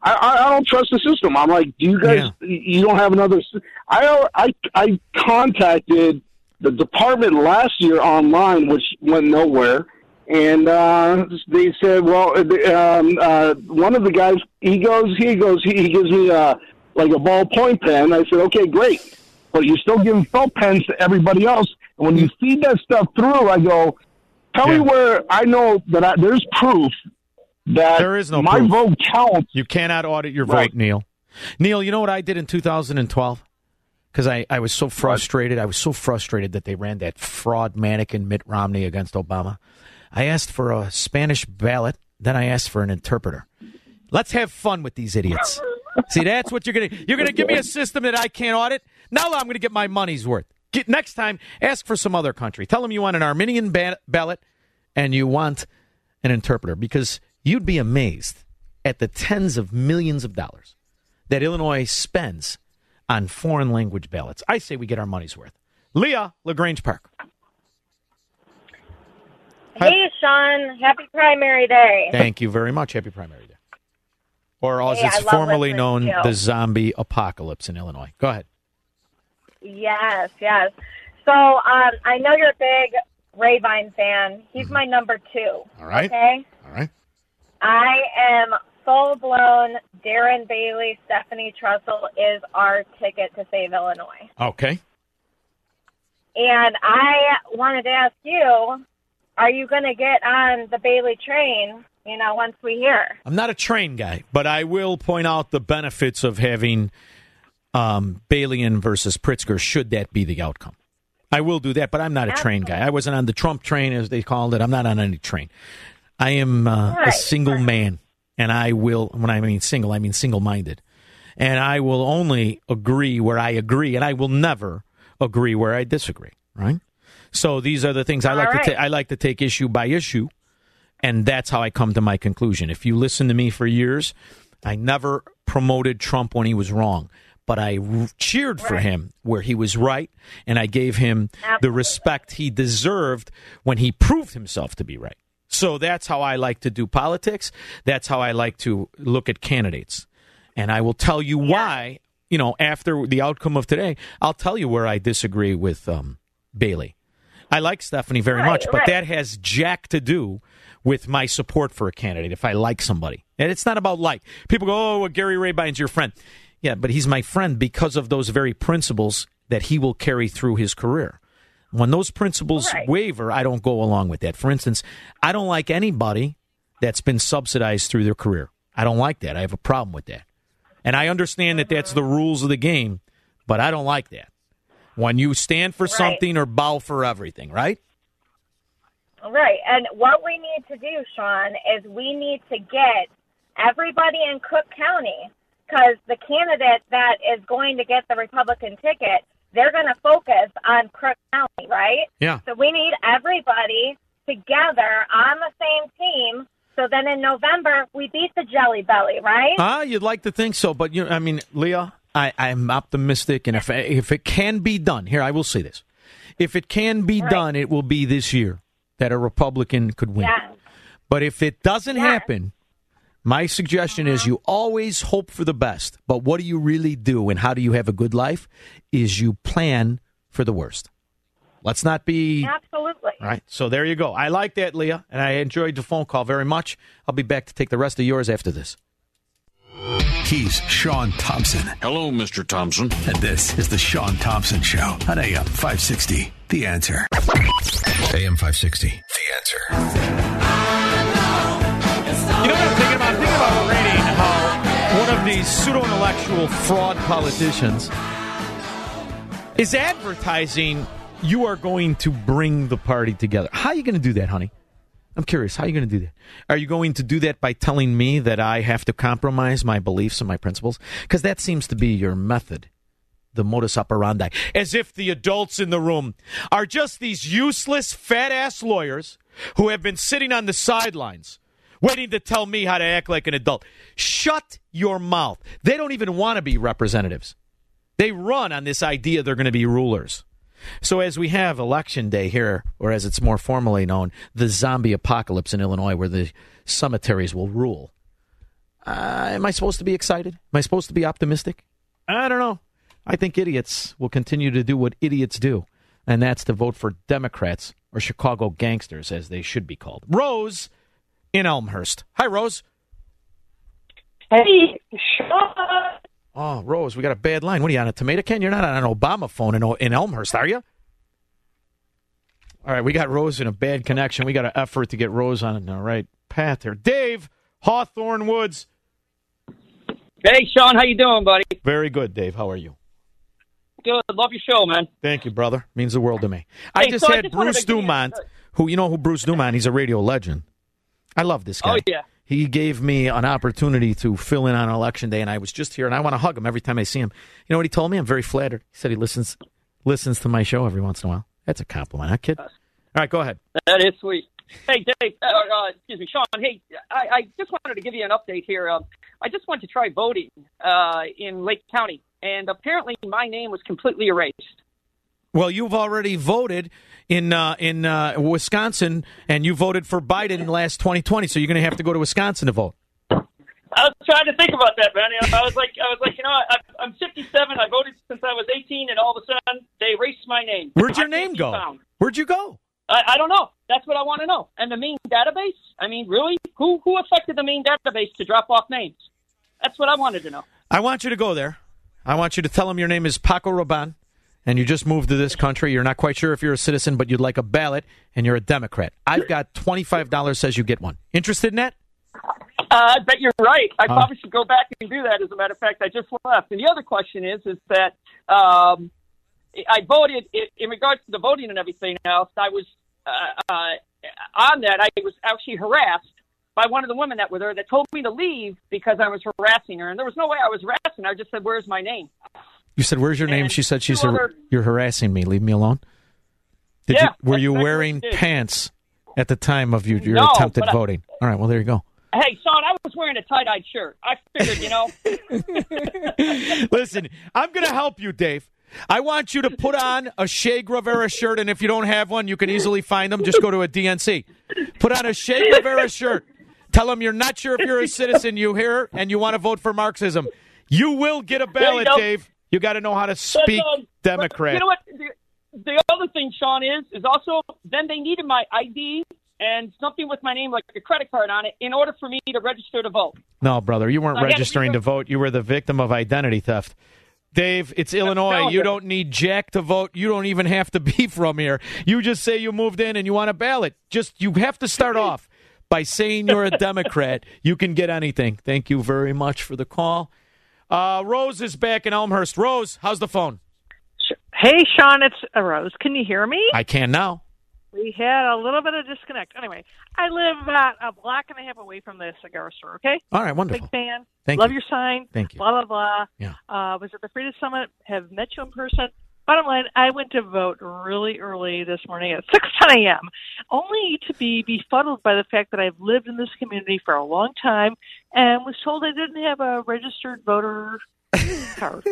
I, I I don't trust the system. I'm like, do you guys? You don't have another? I I I contacted the department last year online, which went nowhere. And uh, they said, well, uh, um, uh, one of the guys, he goes, he goes, he, he gives me a like a ballpoint pen. I said, okay, great, but you're still giving felt pens to everybody else. And when you feed that stuff through, I go, tell me where I know that I, there's proof that There is no my proof. vote counts. You cannot audit your vote, Neil. Neil, you know what I did in 2012? because I, I was so frustrated. I was so frustrated that they ran that fraud mannequin Mitt Romney against Obama. I asked for a Spanish ballot, then I asked for an interpreter. Let's have fun with these idiots. See, that's what you're gonna you're gonna give me a system that I can't audit. Now I'm gonna get my money's worth. Get, next time, ask for some other country. Tell them you want an Armenian ba- ballot and you want an interpreter because you'd be amazed at the tens of millions of dollars that Illinois spends on foreign language ballots. I say we get our money's worth. Leah, LaGrange Park. Hey, Shaun. Happy primary day. Thank you very much. Happy primary day. Or as Hey, it's formerly known, to you. the zombie apocalypse in Illinois. Go ahead. Yes, yes. So um, I know you're a big Rabine fan. He's my number two. Mm-hmm. All right. Okay. All right. I am full blown Darren Bailey, Stephanie Trussell is our ticket to save Illinois. Okay. And I wanted to ask you, are you going to get on the Bailey train, you know, once we hear? I'm not a train guy, but I will point out the benefits of having um, Balian versus Pritzker should that be the outcome. I will do that, but I'm not a train guy. I wasn't on the Trump train, as they called it. I'm not on any train. I am uh, a single man, and I will, when I mean single, I mean single minded. And I will only agree where I agree, and I will never agree where I disagree, right? So these are the things I like All to right. ta- I like to take issue by issue, and that's how I come to my conclusion. If you listen to me for years, I never promoted Trump when he was wrong, but I cheered for him where he was right, and I gave him the respect he deserved when he proved himself to be right. So that's how I like to do politics. That's how I like to look at candidates. And I will tell you why, you know, after the outcome of today, I'll tell you where I disagree with um, Bailey. I like Stephanie very Right, much, but right. that has jack to do with my support for a candidate if I like somebody. And it's not about like. People go, oh, well, Gary Rabine's your friend. Yeah, but he's my friend because of those very principles that he will carry through his career. When those principles Right. waver, I don't go along with that. For instance, I don't like anybody that's been subsidized through their career. I don't like that. I have a problem with that. And I understand that that's the rules of the game, but I don't like that. When you stand for something or bow for everything, right? Right. And what we need to do, Shaun, is we need to get everybody in Cook County because the candidate that is going to get the Republican ticket, they're going to focus on Crook County, right? Yeah. So we need everybody together on the same team. So then in November, we beat the Jelly Belly, right? Ah, you'd like to think so, but you know, I mean, Leah, I, I'm optimistic, and if if it can be done, here I will say this: if it can be done, it will be this year that a Republican could win. Yeah. But if it doesn't happen, my suggestion is uh-huh. you always hope for the best. But what do you really do, and how do you have a good life? Is you plan for the worst. Let's not be Absolutely. all right. So there you go. I like that, Leah, and I enjoyed the phone call very much. I'll be back to take the rest of yours after this. He's Shaun Thompson. Hello, Mr. Thompson. And this is the Shaun Thompson Show on AM 560. The answer. AM 560. The answer. You know what I'm thinking how uh, one of these pseudo intellectual fraud politicians is advertising you are going to bring the party together. How are you going to do that, honey? I'm curious. How are you going to do that? Are you going to do that by telling me that I have to compromise my beliefs and my principles? Because that seems to be your method, the modus operandi. As if the adults in the room are just these useless, fat ass lawyers who have been sitting on the sidelines waiting to tell me how to act like an adult. Shut your mouth. They don't even want to be representatives. They run on this idea they're going to be rulers. So as we have election day here, or as it's more formally known, the zombie apocalypse in Illinois, where the cemeteries will rule. Uh, am I supposed to be excited? Am I supposed to be optimistic? I don't know. I think idiots will continue to do what idiots do, and that's to vote for Democrats or Chicago gangsters, as they should be called. Rose in Elmhurst. Hi, Rose. Hey, Shaun. Oh, Rose, we got a bad line. What are you on a tomato can? You're not on an Obama phone in, in Elmhurst, are you? All right, we got Rose in a bad connection. We got an effort to get Rose on the right path here. Dave, Hawthorn Woods. Hey, Shaun, how you doing, buddy? Very good, Dave. How are you? good. Love your show, man. Thank you, brother. Means the world to me. I just so I had just wanted Bruce to Dumont, who you know who Bruce Dumont. He's a radio legend. I love this guy. Oh, yeah. He gave me an opportunity to fill in on election day, and I was just here, and I want to hug him every time I see him. You know what he told me? I'm very flattered. He said he listens listens to my show every once in a while. That's a compliment, huh, kid? All right, go ahead. That is sweet. Hey, Dave, uh, uh, excuse me, Shaun. Hey, I, I just wanted to give you an update here. Um, I just went to try voting uh, in Lake County, and apparently my name was completely erased. Well, you've already voted in uh, in uh, Wisconsin, and you voted for Biden in last 2020, so you're going to have to go to Wisconsin to vote. I was trying to think about that, know, I was like, I was like, you know, I, I'm 57. I voted since I was 18, and all of a sudden they erased my name. Where'd your I name go? found. Where'd you go? I, I don't know. That's what I want to know. And the main database? I mean, really? Who who affected the main database to drop off names? That's what I wanted to know. I want you to go there. I want you to tell them your name is Paco Rabanne, and you just moved to this country. You're not quite sure if you're a citizen, but you'd like a ballot, and you're a Democrat. I've got $25 says you get one. Interested in that? Uh, I bet you're right. I Uh. probably should go back and do that. As a matter of fact, I just left. And the other question is, is that um, I voted in, in regards to the voting and everything else. I was uh, uh, on that. I was actually harassed by one of the women that were there that told me to leave because I was harassing her. And there was no way I was harassing her. I just said, "Where's my name?" You said, "Where's your name?" She said, "She's har- you're harassing me. Leave me alone." Did Yeah, you, were you wearing pants at the time of your, your No, attempted I- voting? All right. Well, there you go. Hey, Shaun, I was wearing a tie-dyed shirt. I figured, you know. Listen, I'm going to help you, Dave. I want you to put on a Che Guevara shirt, and if you don't have one, you can easily find them. Just go to a DNC. Put on a Che Guevara shirt. Tell them you're not sure if you're a citizen. You hear and you want to vote for Marxism. You will get a ballot. Dave. You got to know how to speak But, um, Democrat. You know what? The, the other thing, Shaun, is is also then they needed my ID and something with my name, like a credit card on it, in order for me to register to vote. No, brother, you weren't I registering to vote. You were the victim of identity theft. Dave, it's Illinois. You you. don't need Jack to vote. You don't even have to be from here. You just say you moved in and you want a ballot. Just you have to start off by saying you're a Democrat. You can get anything. Thank you very much for the call. Uh, Rose is back in Elmhurst. Rose, how's the phone? Hey, Shaun, it's a Rose. Can you hear me? I can now. We had a little bit of disconnect. Anyway, I live about a block and a half away from the cigar store. Okay. All right, wonderful. Big fan. Thank Love you. your sign. Thank you. Blah blah blah. Yeah. Uh, was at the Freedom Summit. Have met you in person. Bottom line, I went to vote really early this morning at six ten a.m. Only to be befuddled by the fact that I've lived in this community for a long time and was told I didn't have a registered voter card.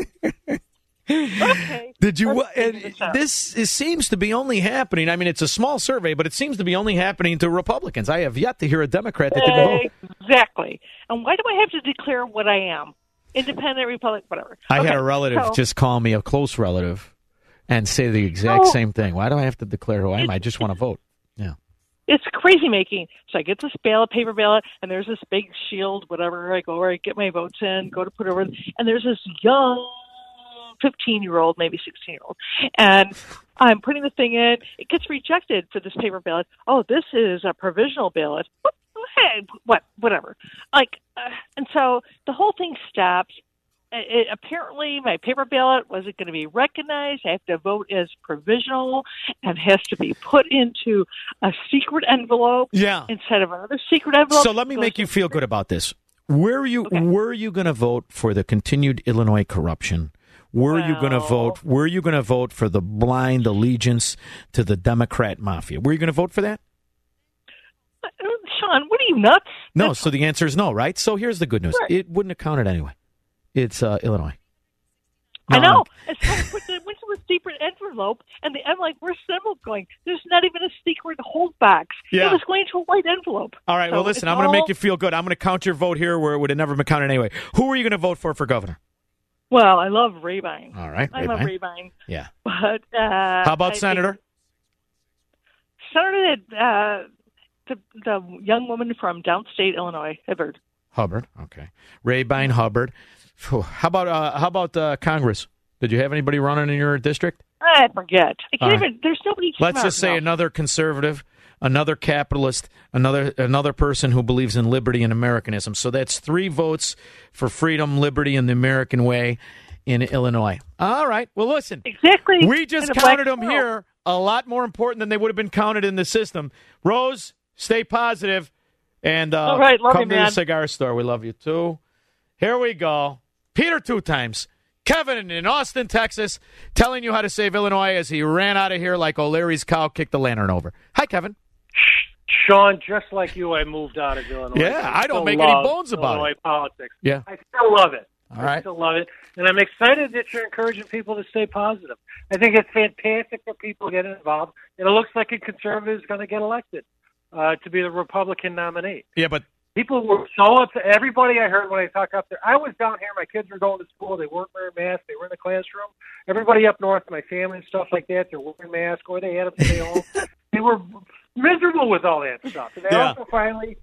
okay. Did you? Let's And this is, seems to be only happening. I mean, it's a small survey, but it seems to be only happening to Republicans. I have yet to hear a Democrat that didn't vote. Exactly. And why do I have to declare what I am? Independent, Republic, whatever. I had a relative so- just call me a close relative and say the exact No. same thing. Why do I have to declare who I am? I just want to vote. Yeah. It's crazy making. So I get this ballot, paper ballot, and there's this big shield, whatever. I go where I get my votes in, go to put over, and there's this young 15 year old, maybe 16 year old, and I'm putting the thing in. It gets rejected for this paper ballot. Oh, this is a provisional ballot. What? Hey, what? Whatever. Like, uh, and so the whole thing stops. It, apparently, my paper ballot wasn't going to be recognized. I have to vote as provisional and has to be put into a secret envelope Yeah. instead of another secret envelope. So let me make you feel good about this. Were you were you going to vote for the continued Illinois corruption? Were you going to vote? Were you going to vote for the blind allegiance to the Democrat mafia? Were you going to vote for that? Uh, Shaun, what are you nuts? No. So the answer is no, right? So here's the good news: it wouldn't have counted anyway. It's uh, Illinois. I know. And so I put the, went to a secret envelope, and the I'm like, where's the envelope going? There's not even a secret hold box. Yeah. It was going to a white envelope. All right. So well, listen, I'm going to all- make you feel good. I'm going to count your vote here where it would have never been counted anyway. Who are you going to vote for for governor? Well, I love Rabine. All right, I love Rabine. Rabine. Yeah. But uh, How about I senator? Senator, uh, the the young woman from downstate Illinois, Hibbard. Hubbard. Okay. Rabine Hubbard. How about uh, how about uh, Congress? Did you have anybody running in your district? I forget. I right. even. There's nobody. Let's just say another conservative, another capitalist, another another person who believes in liberty and Americanism. So that's three votes for freedom, liberty, and the American way. in Illinois. All right. Well, listen. Exactly. We just counted them world. here a lot more important than they would have been counted in the system. Rose, stay positive, and uh, All right, love come you, to man. the cigar store. We love you too. Here we go. Peter two times. Kevin in Austin, Texas, telling you how to save Illinois as he ran out of here like O'Leary's cow kicked the lantern over. Hi, Kevin. Shaun, just like you, I moved out of Illinois. Yeah, I don't still make any bones about it. Illinois politics. Yeah. I still love it. All I right. still love it, and I'm excited that you're encouraging people to stay positive. I think it's fantastic for people to get involved, and it looks like a conservative is going to get elected uh, to be the Republican nominee. Yeah, but People were so upset. Everybody I heard when I talk up there, I was down here. My kids were going to school. They weren't wearing masks. They were in the classroom. Everybody up north, my family and stuff like that, they're wearing masks or they had them stay home. they were miserable with all that stuff. And they Yeah. also finally,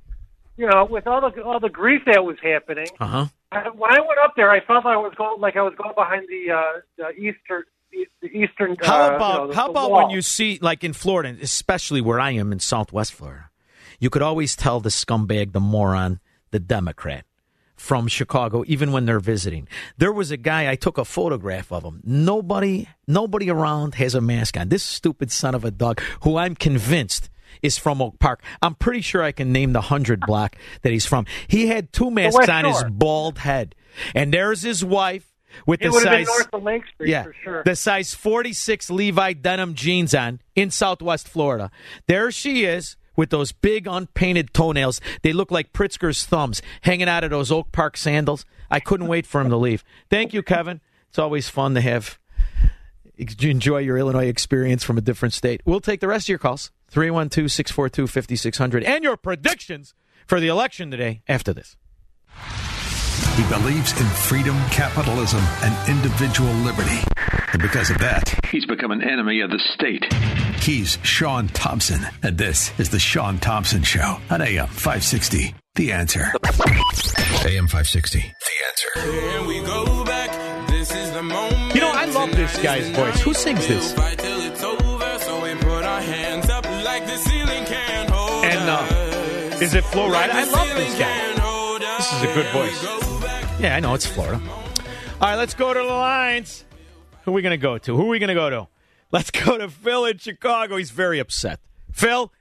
you know, with all the all the grief that was happening, uh huh. I, when I went up there, I felt like I was going like I was going behind the uh, the eastern the eastern. How uh, about you know, the, how about wall. when you see like in Florida, especially where I am in Southwest Florida, you could always tell the scumbag, the moron, the Democrat from Chicago, even when they're visiting. There was a guy I took a photograph of him. Nobody, nobody around has a mask on. This stupid son of a dog, who I'm convinced is from Oak Park. I'm pretty sure I can name the hundred block that he's from. He had two masks on his bald head, and there's his wife with It the would have been size north of Lake Street yeah, sure. the size 46 Levi denim jeans on in Southwest Florida. There she is with those big unpainted toenails. They look like Pritzker's thumbs hanging out of those Oak Park sandals. I couldn't wait for him to leave. Thank you, Kevin. It's always fun to have enjoy your Illinois experience from a different state. We'll take the rest of your calls 312 642 5600 and your predictions for the election today after this. He believes in freedom, capitalism, and individual liberty. And because of that, he's become an enemy of the state. He's Shaun Thompson, and this is The Shaun Thompson Show on AM 560. The answer. AM 560. The answer. Here we go back. This is the moment. You know, I love this guy's voice. Who sings this? Fight till it's over, so we put our hands up like the ceiling can't hold And uh, is it Flo Rida? I love this guy. This is a good voice. Yeah, I know it's Florida. All right, let's go to the lines. Who are we going to go to? Who are we going to go to? Let's go to Phil in Chicago. He's very upset. Phil,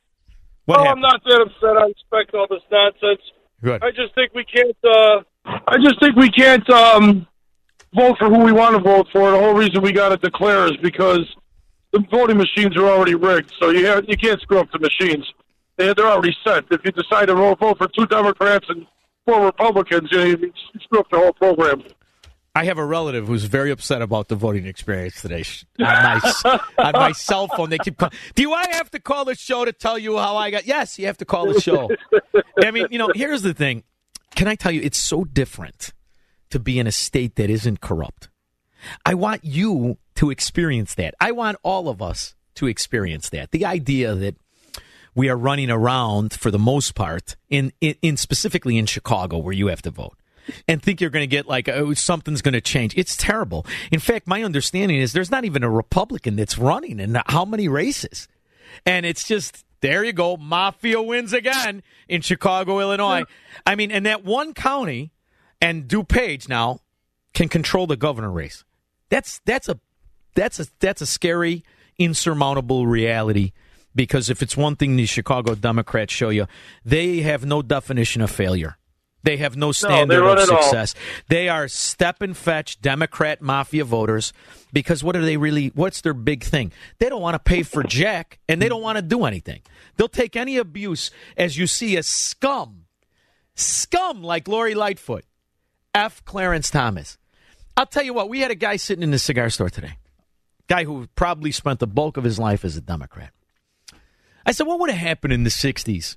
what oh, happened? I'm not that upset. I expect all this nonsense. Good. I just think we can't. Uh, I just think we can't um, vote for who we want to vote for. The whole reason we got to declare is because the voting machines are already rigged. So you have, you can't screw up the machines. They, they're already set. If you decide to vote vote for two Democrats and four Republicans, you, know, you screw up the whole program. I have a relative who's very upset about the voting experience today. On my, on my cell phone, they keep calling. Do I have to call the show to tell you how I got? Yes, you have to call the show. I mean, you know, here's the thing. Can I tell you, it's so different to be in a state that isn't corrupt. I want you to experience that. I want all of us to experience that. The idea that we are running around for the most part in, in, in specifically in Chicago where you have to vote and think you're going to get like oh, something's going to change. It's terrible. In fact, my understanding is there's not even a Republican that's running in how many races, and it's just there you go. Mafia wins again in Chicago, Illinois. I mean, and that one county and DuPage now can control the governor race. That's that's a that's a that's a scary, insurmountable reality. Because if it's one thing the Chicago Democrats show you, they have no definition of failure. They have no standard run of success. They are step and fetch Democrat mafia voters because what are they really? What's their big thing? They don't want to pay for jack and they don't want to do anything. They'll take any abuse as you see a scum, scum like Lori Lightfoot, F. Clarence Thomas. I'll tell you what, we had a guy sitting in the cigar store today, guy who probably spent the bulk of his life as a Democrat. I said, what would have happened in the 60s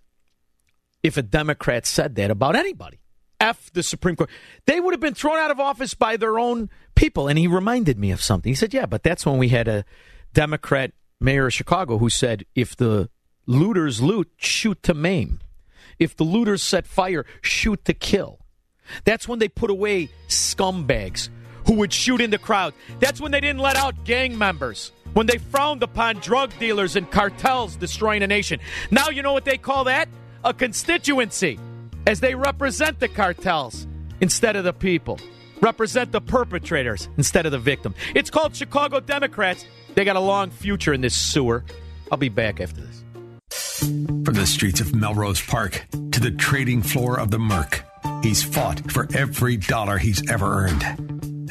if a Democrat said that about anybody? F the Supreme Court. They would have been thrown out of office by their own people. And he reminded me of something. He said, yeah, but that's when we had a Democrat mayor of Chicago who said, if the looters loot, shoot to maim. If the looters set fire, shoot to kill. That's when they put away scumbags who would shoot in the crowd. That's when they didn't let out gang members. When they frowned upon drug dealers and cartels destroying a nation. Now you know what they call that? A constituency, as they represent the cartels instead of the people. represent the perpetrators instead of the victim. It's called Chicago Democrats. They got a long future in this sewer. I'll be back after this. From the streets of Melrose Park to the trading floor of the Merc, he's fought for every dollar he's ever earned.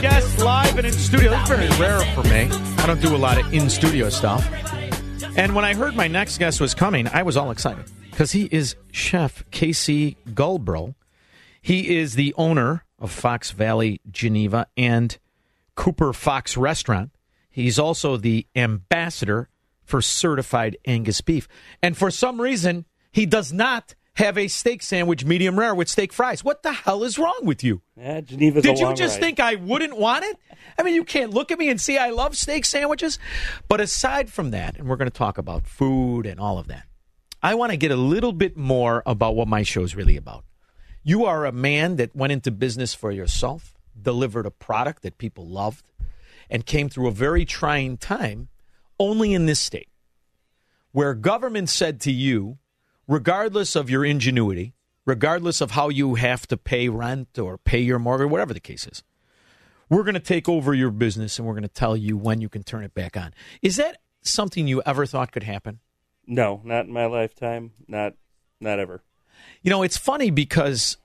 guest live and in studio. That's very rare for me. I don't do a lot of in studio stuff. And when I heard my next guest was coming, I was all excited because he is Chef KC Gulbro. He is the owner of Fox Valley Geneva and Copper Fox Restaurant. He's also the ambassador for certified Angus beef. And for some reason, he does not have a steak sandwich medium rare with steak fries. What the hell is wrong with you? Yeah, Geneva's Did you just ride. think I wouldn't want it? I mean, you can't look at me and see I love steak sandwiches. But aside from that, and we're going to talk about food and all of that, I want to get a little bit more about what my show is really about. You are a man that went into business for yourself, delivered a product that people loved, and came through a very trying time only in this state, where government said to you, regardless of your ingenuity, regardless of how you have to pay rent or pay your mortgage, whatever the case is, we're going to take over your business and we're going to tell you when you can turn it back on. Is that something you ever thought could happen? No, not in my lifetime. Not, not ever. You know, it's funny because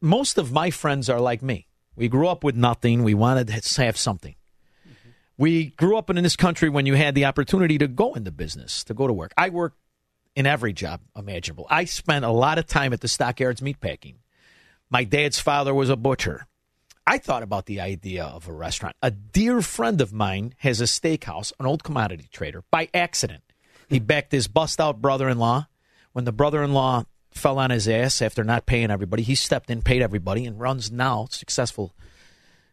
most of my friends are like me. We grew up with nothing. We wanted to have something. Mm-hmm. We grew up in this country when you had the opportunity to go into business, to go to work. I worked in every job imaginable. I spent a lot of time at the stockyards meatpacking. My dad's father was a butcher. I thought about the idea of a restaurant. A dear friend of mine has a steakhouse, an old commodity trader, by accident. He backed his bust out brother in law. When the brother in law fell on his ass after not paying everybody, he stepped in, paid everybody, and runs now successful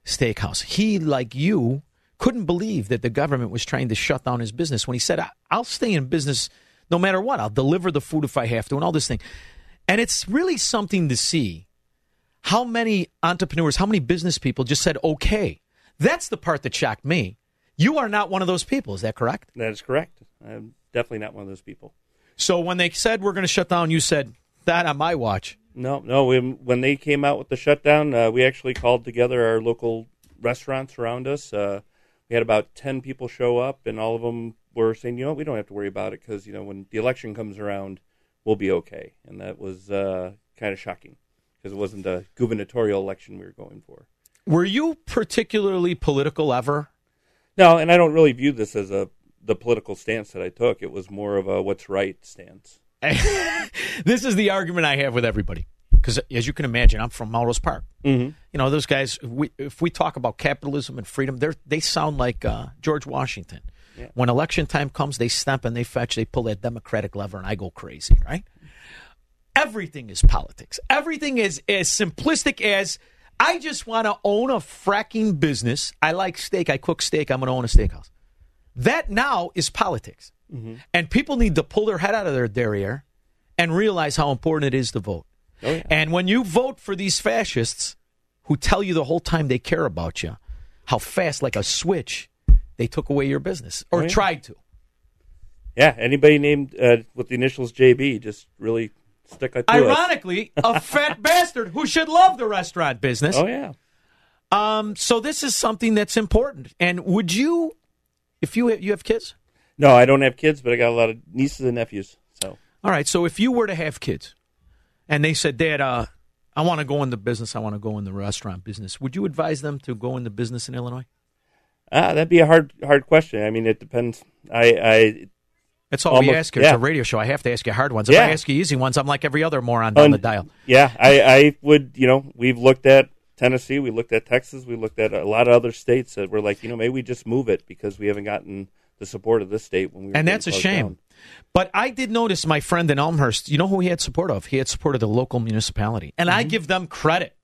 steakhouse. He, like you, couldn't believe that the government was trying to shut down his business when he said, "I- I'll stay in business no matter what. I'll deliver the food if I have to, and all this thing. And it's really something to see how many entrepreneurs, how many business people just said, okay. That's the part that shocked me. You are not one of those people. Is that correct? That is correct. I'm definitely not one of those people. So when they said we're going to shut down, you said, that on my watch. No, no. We, when they came out with the shutdown, uh, we actually called together our local restaurants around us. Uh, we had about ten people show up, and all of them were saying, "You know, we don't have to worry about it because you know when the election comes around, we'll be okay." And that was uh, kind of shocking because it wasn't a gubernatorial election we were going for. Were you particularly political ever? No, and I don't really view this as a the political stance that I took. It was more of a what's right stance. this is the argument I have with everybody. Because as you can imagine, I'm from Melrose Park. Mm-hmm. You know, those guys, if we, if we talk about capitalism and freedom, they they sound like uh, George Washington. Yeah. When election time comes, they stamp and they fetch, they pull that Democratic lever, and I go crazy, right? Everything is politics. Everything is as simplistic as I just want to own a fracking business. I like steak. I cook steak. I'm going to own a steakhouse. That now is politics. Mm-hmm. And people need to pull their head out of their derriere and realize how important it is to vote. Oh, yeah. And when you vote for these fascists who tell you the whole time they care about you, how fast, like a switch, they took away your business or Oh, yeah. tried to. Yeah, anybody named uh, with the initials JB just really stick us. Ironically, a fat bastard who should love the restaurant business. Oh yeah. Um. So this is something that's important. And would you, if you have, you have kids? No, I don't have kids, but I got a lot of nieces and nephews. So All right. So if you were to have kids, and they said, "Dad, uh, I want to go in the business. I want to go in the restaurant business," would you advise them to go in the business in Illinois? Ah, that'd be a hard hard question. I mean, it depends. I I That's all we almost- ask here. It's a radio show. I have to ask you hard ones. If Yeah. I ask you easy ones, I'm like every other moron down Un- the dial. Yeah, I, I would, you know, we've looked at Tennessee, we looked at Texas, we looked at a lot of other states that were like, you know, maybe we just move it because we haven't gotten the support of this state when we were And that's a shame. down. But I did notice my friend in Elmhurst, you know who he had support of? He had support of the local municipality. And Mm-hmm. I give them credit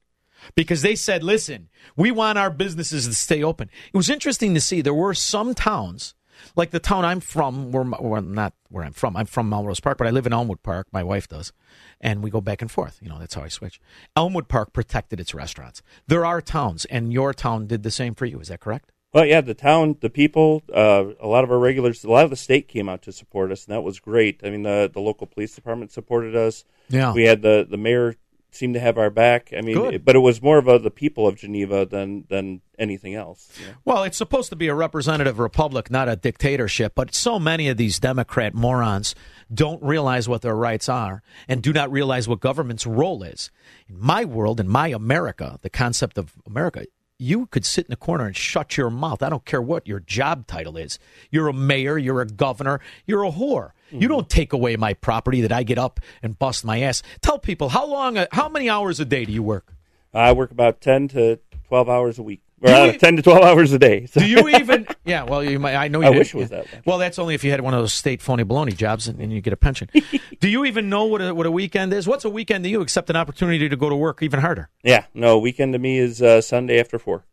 because they said, listen, we want our businesses to stay open. It was interesting to see there were some towns Like the town I'm from, where, well, not where I'm from. I'm from Melrose Park, but I live in Elmwood Park. My wife does, and we go back and forth. You know, that's how I switch. Elmwood Park protected its restaurants. There are towns, and your town did the same for you. Is that correct? Well, yeah, the town, the people, uh, a lot of our regulars, a lot of the state came out to support us, and that was great. I mean, the the local police department supported us. Yeah. we had the the mayor seemed to have our back. I mean, it- but it was more of the people of Geneva than than anything else. you know. Well, it's supposed to be a representative republic, not a dictatorship. But so many of these Democrat morons don't realize what their rights are and do not realize what government's role is. In my world, in my America, the concept of America, you could sit in a corner and shut your mouth. I don't care what your job title is. You're a mayor, you're a governor, you're a whore. You don't take away my property that I get up and bust my ass. Tell people how long, how many hours a day do you work? I work about ten to twelve hours a week, or uh, ten to twelve hours a day. So- Do you even? Yeah, well, you might. I know you. I wish it was that Well, that's only if you had one of those state phony baloney jobs and, and you get a pension. Do you even know what a, what a weekend is? What's a weekend to you except an opportunity to go to work even harder? Yeah, no, weekend to me is uh, Sunday after four.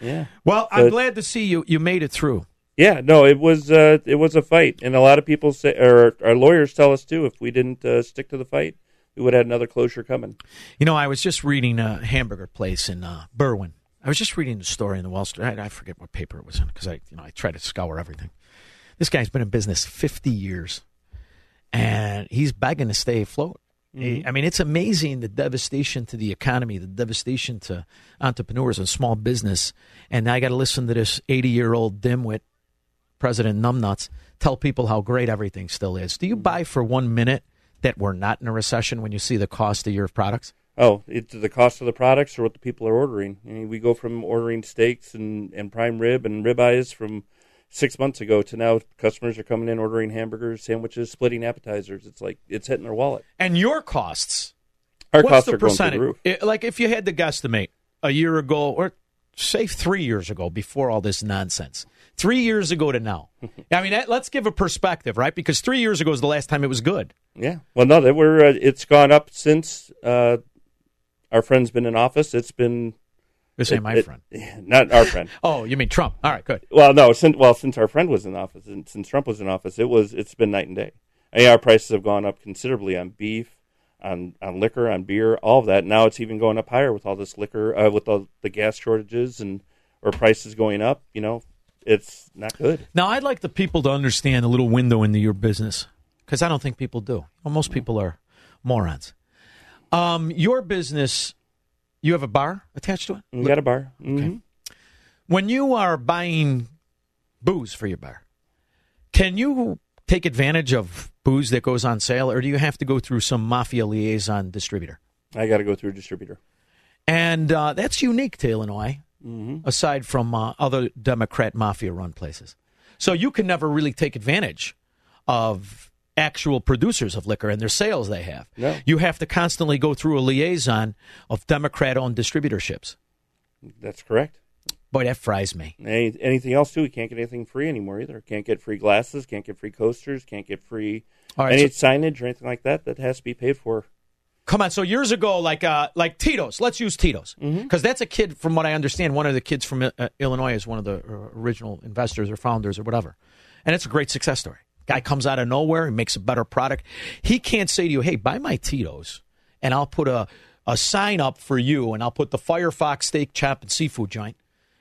Yeah. Well, So I'm glad to see you. You made it through. Yeah, no, it was uh, it was a fight, and a lot of people say, or our lawyers tell us too, if we didn't uh, stick to the fight, we would have had another closure coming. You know, I was just reading a hamburger place in uh, Berwyn. I was just reading the story in the Wall Street. I, I forget what paper it was in because I, you know, I try to scour everything. This guy's been in business 50 years, and he's begging to stay afloat. Mhm. I mean, it's amazing the devastation to the economy, the devastation to entrepreneurs and small business. And I got to listen to this 80 year old dimwit, President Numbnuts, tell people how great everything still is. Do you mm-hmm. buy for one minute that we're not in a recession when you see the cost of your products? Oh, it's the cost of the products or what the people are ordering. I mean, we go from ordering steaks and, and prime rib and ribeyes from six months ago to now customers are coming in ordering hamburgers, sandwiches, splitting appetizers. It's like it's hitting their wallet. And your costs? Our what's costs the are going through the percentage? roof. Like if you had to guesstimate a year ago, or say three years ago, before all this nonsense, three years ago to now. I mean, that, let's give a perspective, right? Because three years ago is the last time it was good. Yeah. Well, no, that we're uh, it's gone up since uh, our friend's been in office. It's been This ain't my friend. not our friend. Oh, you mean Trump? All right, good. Well, no, since well since our friend was in office and since Trump was in office, it was it's been night and day. I mean, our prices have gone up considerably on beef, on on liquor, on beer, all of that. Now it's even going up higher with all this liquor, uh, with all the gas shortages and or prices going up. You know, it's not good. Now, I'd like the people to understand a little window into your business because I don't think people do. Well, most people are morons. Um, your business, you have a bar attached to it? We got a bar. Mhm. When you are buying booze for your bar, can you take advantage of booze that goes on sale, or do you have to go through some mafia liaison distributor? I got to go through a distributor. And uh, that's unique to Illinois, Mhm. aside from uh, other Democrat mafia run places. So you can never really take advantage of actual producers of liquor and their sales they have. No. You have to constantly go through a liaison of Democrat owned distributorships. That's correct. Boy, that fries me. Any, anything else too? We can't get anything free anymore either. Can't get free glasses. Can't get free coasters. Can't get free right, any so- signage or anything like that. That has to be paid for. Come on, so years ago, like uh, like Tito's. Let's use Tito's because that's a kid. From what I understand, one of the kids from uh, Illinois is one of the uh, original investors or founders or whatever, and it's a great success story. Guy comes out of nowhere, he makes a better product. He can't say to you, "Hey, buy my Tito's," and I'll put a a sign up for you, and I'll put the Firefox steak, chop, and seafood joint,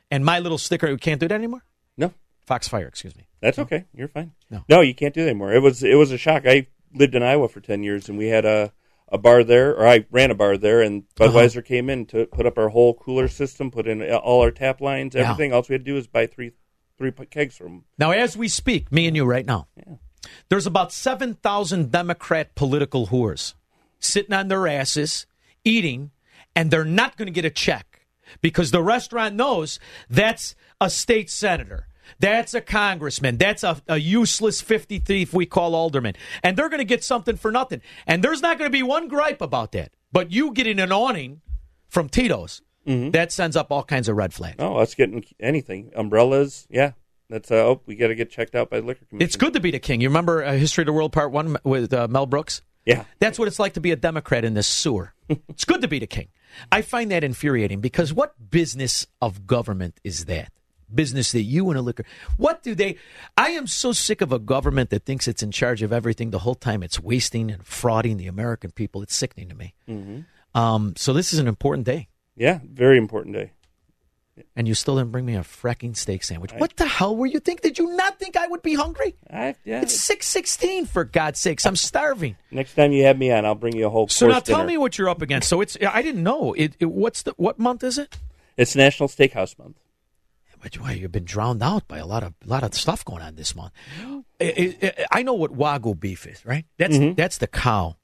and my little sticker. We can't do that anymore. No, Foxfire. Excuse me. That's okay. You're fine. No. no, you can't do that anymore. It was it was a shock. I lived in Iowa for ten years, and we had a a bar there, or I ran a bar there, and Uh-huh. Budweiser came in to put up our whole cooler system, put in all our tap lines, Yeah. everything. All we had to do is buy three three kegs from them. Now, as we speak, me and you right now, there's about 7,000 Democrat political whores sitting on their asses, eating, and they're not going to get a check because the restaurant knows that's a state senator. That's a congressman. That's a, a useless 50 thief we call alderman. And they're going to get something for nothing. And there's not going to be one gripe about that. But you getting an awning from Tito's, that sends up all kinds of red flags. Oh, us getting anything umbrellas. Yeah, that's uh, oh, we got to get checked out by the liquor commission. It's good to be the king. You remember uh, History of the World Part One with uh, Mel Brooks? Yeah, that's what it's like to be a Democrat in this sewer. it's good to be the king. I find that infuriating because what business of government is that? Business that you and a liquor. What do they? I am so sick of a government that thinks it's in charge of everything the whole time. It's wasting and frauding the American people. It's sickening to me. Mhm. Um, so this is an important day, Yeah, very important day. and you still didn't bring me a fracking steak sandwich. what the hell were you think? Did you not think I would be hungry? I, yeah. It's six sixteen for God's sakes. I'm starving. Next time you have me on, I'll bring you a whole So now tell dinner. me what you're up against. So it's I didn't know it, it. What's the what month is it? It's National Steakhouse Month. But why you've been drowned out by a lot of lot of stuff going on this month. I know what wagyu beef is, right? That's Mm-hmm. that's the cow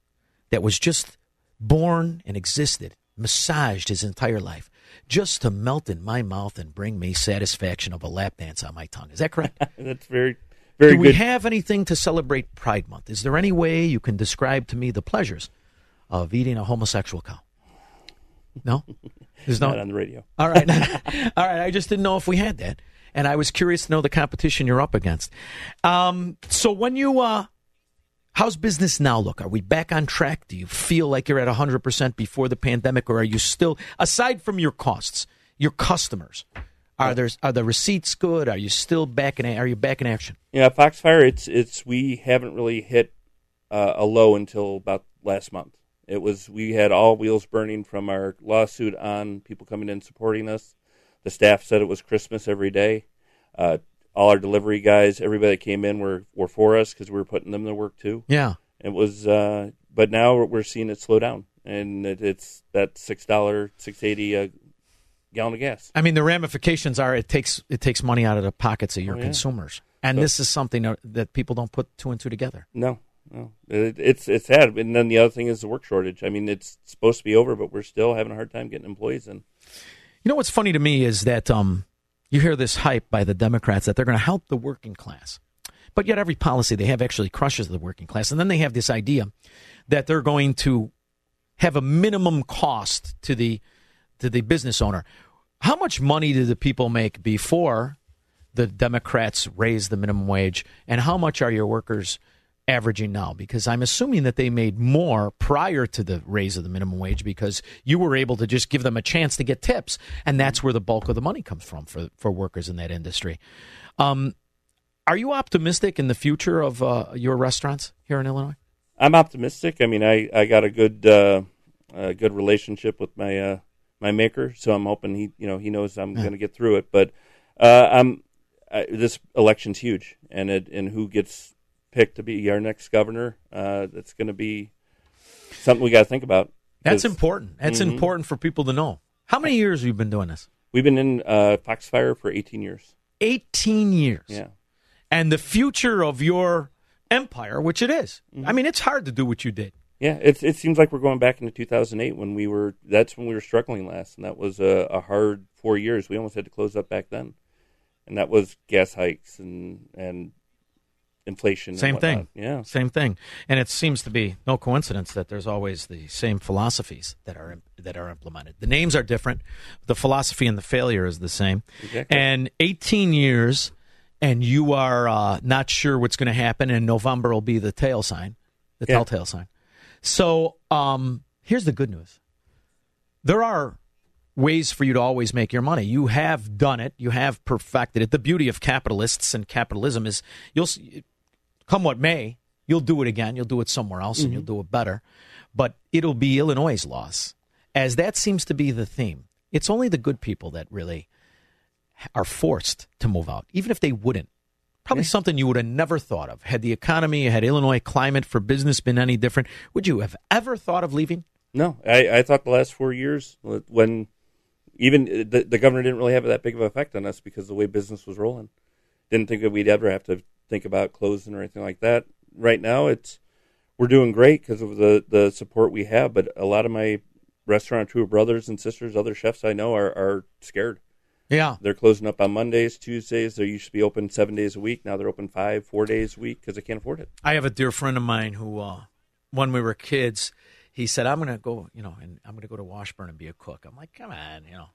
that was just born and existed, massaged his entire life, just to melt in my mouth and bring me satisfaction of a lap dance on my tongue. Is that correct? That's very, very Do we good. have anything to celebrate Pride Month? Is there any way you can describe to me the pleasures of eating a homosexual cow? No, there's no Not on the radio. All right, all right. I just didn't know if we had that, and I was curious to know the competition you're up against. Um, so when you, uh, how's business now look? Are we back on track? Do you feel like you're at 100 percent before the pandemic, or are you still, aside from your costs, your customers? Are there are the receipts good? Are you still back in? Are you back in action? Yeah, Foxfire. It's it's we haven't really hit uh, a low until about last month. It was we had all wheels burning from our lawsuit on people coming in supporting us. The staff said it was Christmas every day. Uh, all our delivery guys, everybody that came in were were for us because we were putting them to work too. Yeah. it was. Uh, but now we're seeing it slow down, and it, it's that six dollar six eighty a gallon of gas. I mean, the ramifications are it takes it takes money out of the pockets of your Oh, yeah. consumers, and So- this is something that- that people don't put two and two together. No, it, it's it's sad. And then the other thing is the work shortage. I mean, it's supposed to be over, but we're still having a hard time getting employees in. You know what's funny to me is that um, you hear this hype by the Democrats that they're going to help the working class, but yet every policy they have actually crushes the working class, and then they have this idea that they're going to have a minimum cost to the to the business owner. How much money do the people make before the Democrats raise the minimum wage, and how much are your workers averaging now? Because I'm assuming that they made more prior to the raise of the minimum wage because you were able to just give them a chance to get tips, and that's where the bulk of the money comes from for for workers in that industry. Um, are you optimistic in the future of uh, your restaurants here in Illinois? I'm optimistic. I mean, I, I got a good uh, a good relationship with my uh, my maker, so I'm hoping he you know he knows I'm Yeah. going to get through it. But uh, I'm I, this election's huge, and it and who gets picked to be our next governor, uh, that's going to be something we got to think about. That's important. That's Mhm. important for people to know. How many years have you been doing this? We've been in uh, Foxfire for 18 years. 18 years. Yeah. And the future of your empire, which it is. I mean, it's hard to do what you did. Yeah, it it seems like we're going back into 2008 when we were. That's when we were struggling last, and that was a, a hard four years. We almost had to close up back then, and that was gas hikes and and inflation. and Same thing. Yeah. Same thing. And it seems to be no coincidence that there's always the same philosophies that are that are implemented. The names are different, the philosophy and the failure is the same. Exactly. And 18 years and you are uh, not sure what's going to happen and November will be the tail sign, the Yeah. telltale sign. So, um, here's the good news. There are ways for you to always make your money. You have done it. You have perfected it. The beauty of capitalists and capitalism is you'll see, come what may, you'll do it again. You'll do it somewhere else and you'll mm-hmm. do it better. But it'll be Illinois' loss, as that seems to be the theme. It's only the good people that really are forced to move out, even if they wouldn't. Probably something you would have never thought of. Had the economy, had Illinois climate for business been any different, would you have ever thought of leaving? No, I, I thought the last four years when even the, the governor didn't really have that big of an effect on us because the way business was rolling. Didn't think that we'd ever have to think about closing or anything like that. Right now, it's we're doing great because of the the support we have. But a lot of my restaurateur brothers and sisters, other chefs I know, are are scared. Yeah. They're closing up on Mondays, Tuesdays. They used to be open seven days a week. Now they're open five, four days a week because they can't afford it. I have a dear friend of mine who, uh, when we were kids, he said, "I'm going to go, you know, and I'm going to go to Washburne and be a cook." I'm like, "Come on, you know,"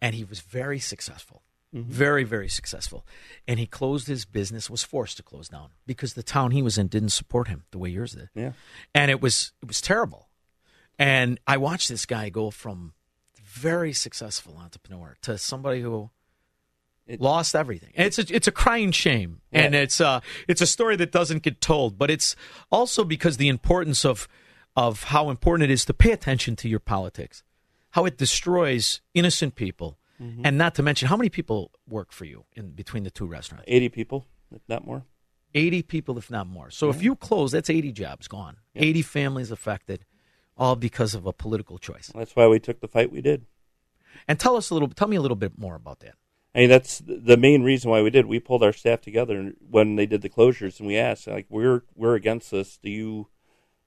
and he was very successful, Mhm. very, very successful. And he closed his business, was forced to close down because the town he was in didn't support him the way yours did. Yeah. and it was it was terrible. And I watched this guy go from very successful entrepreneur to somebody who lost everything. And it's a, it's a crying shame, and it's uh it's a story that doesn't get told. But it's also because the importance of of how important it is to pay attention to your politics, how it destroys innocent people, Mhm. and not to mention how many people work for you in between the two restaurants. 80 people, if not more. 80 people, if not more. So if you close, that's 80 jobs gone. 80 families affected, all because of a political choice. That's why we took the fight we did. And tell us a little. Tell me a little bit more about that. I mean, that's the main reason why we did. We pulled our staff together when they did the closures, and we asked, like, we're we're against this. Do you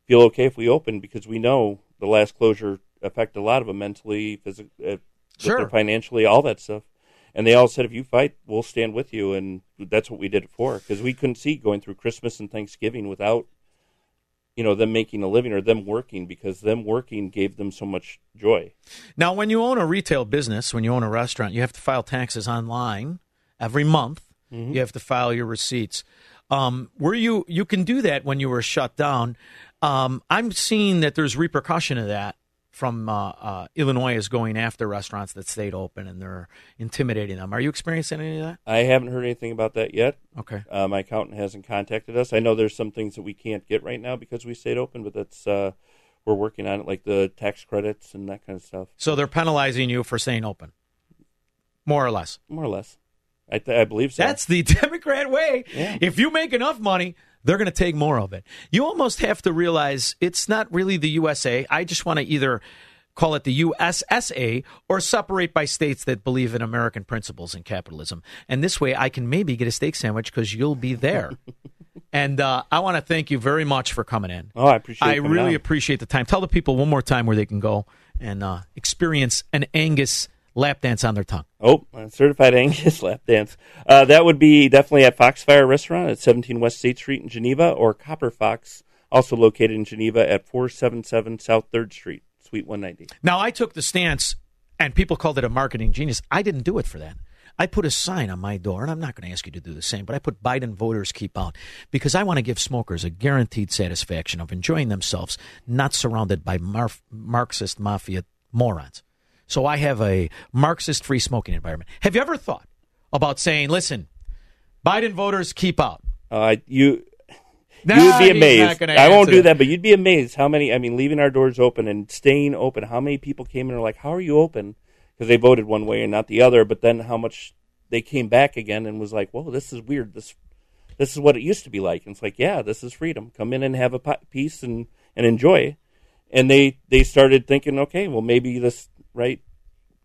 feel okay if we open? Because we know the last closure affected a lot of them mentally, physically, uh, Sure. financially, all that stuff. And they all said, if you fight, we'll stand with you. And that's what we did it for, because we couldn't see going through Christmas and Thanksgiving without, you know, them making a living or them working, because them working gave them so much joy. Now, when you own a retail business, when you own a restaurant, you have to file taxes online every month. You have to file your receipts. Um, were you you can do that when you were shut down? Um, I'm seeing that there's repercussion of that from uh, uh, Illinois is going after restaurants that stayed open and they're intimidating them. Are you experiencing any of that? I haven't heard anything about that yet. Okay. Uh, my accountant hasn't contacted us. I know there's some things that we can't get right now because we stayed open, but that's uh, we're working on it, like the tax credits and that kind of stuff. So they're penalizing you for staying open, more or less. More or less, I, th- I believe so. That's the Democrat way. If you make enough money, they're going to take more of it. You almost have to realize it's not really the USA. I just want to either call it the USSA or separate by states that believe in American principles and capitalism. And this way, I can maybe get a steak sandwich because you'll be there. and uh, I want to thank you very much for coming in. Oh, I appreciate. I really on. appreciate the time. Tell the people one more time where they can go and uh, experience an Angus lap dance on their tongue. Oh, certified Angus lap dance. Uh, that would be definitely at Foxfire Restaurant at 17 West State Street in Geneva, or Copper Fox, also located in Geneva at 477 South Third Street, Suite 190. Now, I took the stance, and people called it a marketing genius. I didn't do it for that. I put a sign on my door, and I'm not going to ask you to do the same, but I put Biden voters keep out because I want to give smokers a guaranteed satisfaction of enjoying themselves, not surrounded by mar- Marxist mafia morons. So I have a Marxist free smoking environment. Have you ever thought about saying, listen, Biden voters keep out? Uh, you Nah, you would be amazed. I won't do that. but you'd be amazed how many. I mean, leaving our doors open and staying open. How many people came in and are like, "How are you open?" Because they voted one way and not the other. But then how much they came back again and was like, "Whoa, this is weird. This this is what it used to be like." And it's like, yeah, this is freedom. Come in and have a pi- piece and and enjoy. And they they started thinking, okay, well maybe this right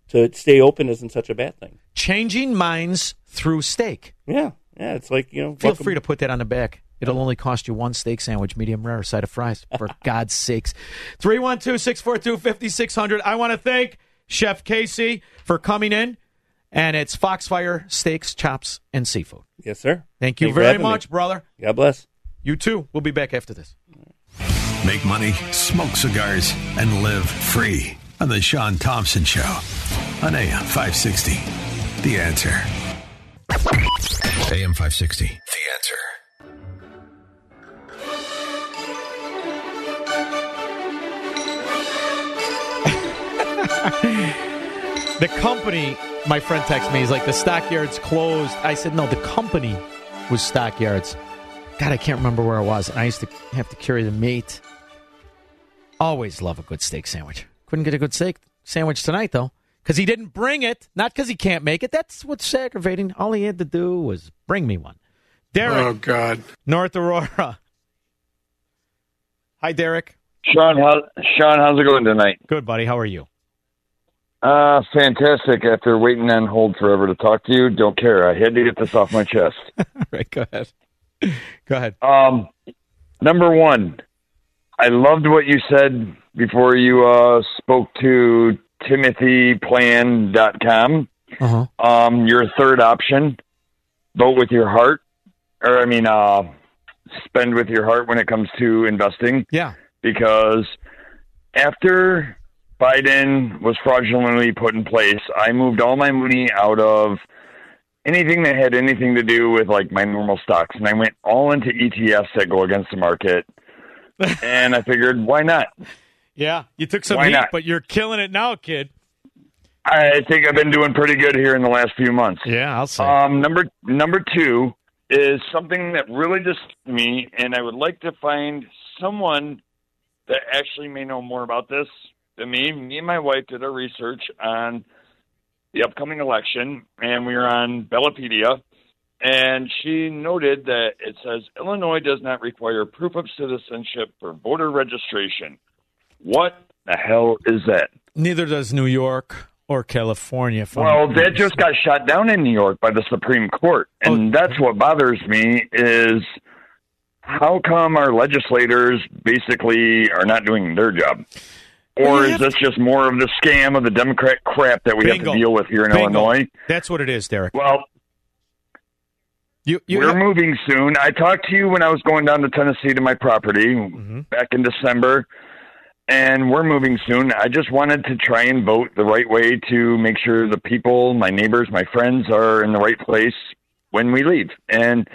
to stay open isn't such a bad thing. Changing minds through steak. Yeah, yeah. It's like you know, Feel welcome- free to put that on the back. It'll only cost you one steak sandwich, medium rare, side of fries, for God's sakes. 312 642 5600. I want to thank Chef KC for coming in, and it's Foxfire Steaks, Chops, and Seafood. Yes, sir. Thank you Thanks very having me. much, brother. God bless. You too. We'll be back after this. Make money, smoke cigars, and live free on The Shaun Thompson Show on AM 560. The answer. AM 560. The answer. The company, my friend texted me, he's like, the stockyards closed. I said, no, the company was stockyards. God, I can't remember where I was. And I used to have to carry the meat. Always love a good steak sandwich. Couldn't get a good steak sandwich tonight, though, because he didn't bring it. Not because he can't make it. That's what's aggravating. All he had to do was bring me one. Derek. Oh, God. North Aurora. Hi, Derek. Shaun, how, Shaun, how's it going tonight? Good, buddy. How are you? Uh, fantastic. After waiting on hold forever to talk to you, don't care. I had to get this off my chest. All right, go ahead. Go ahead. Um, number one, I loved what you said before you uh, spoke to TimothyPlan.com. Uh-huh. Um, your third option, vote with your heart, or I mean, uh, spend with your heart when it comes to investing. Yeah. Because after Biden was fraudulently put in place, I moved all my money out of anything that had anything to do with like my normal stocks, and I went all into ETFs that go against the market. And I figured, why not? Yeah, you took some Why heat, not? but you're killing it now, kid. I think I've been doing pretty good here in the last few months. Yeah, I'll say. Um, number number two is something that really disturbs me, and I would like to find someone that actually may know more about this than me. Me and my wife did our research on the upcoming election, and we were on Ballotpedia, and she noted that it says Illinois does not require proof of citizenship for voter registration. What the hell is that? Neither does New York or California. I'm- Well, that just got shot down in New York by the Supreme Court, oh. and that's what bothers me is how come our legislators basically are not doing their job? Or is this just more of the scam of the Democrat crap that we have to deal with here in Bingo. Illinois? That's what it is, Derek. Well, you, we're moving soon. I talked to you when I was going down to Tennessee to my property Mm-hmm. back in December, and we're moving soon. I just wanted to try and vote the right way to make sure the people, my neighbors, my friends are in the right place when we leave. And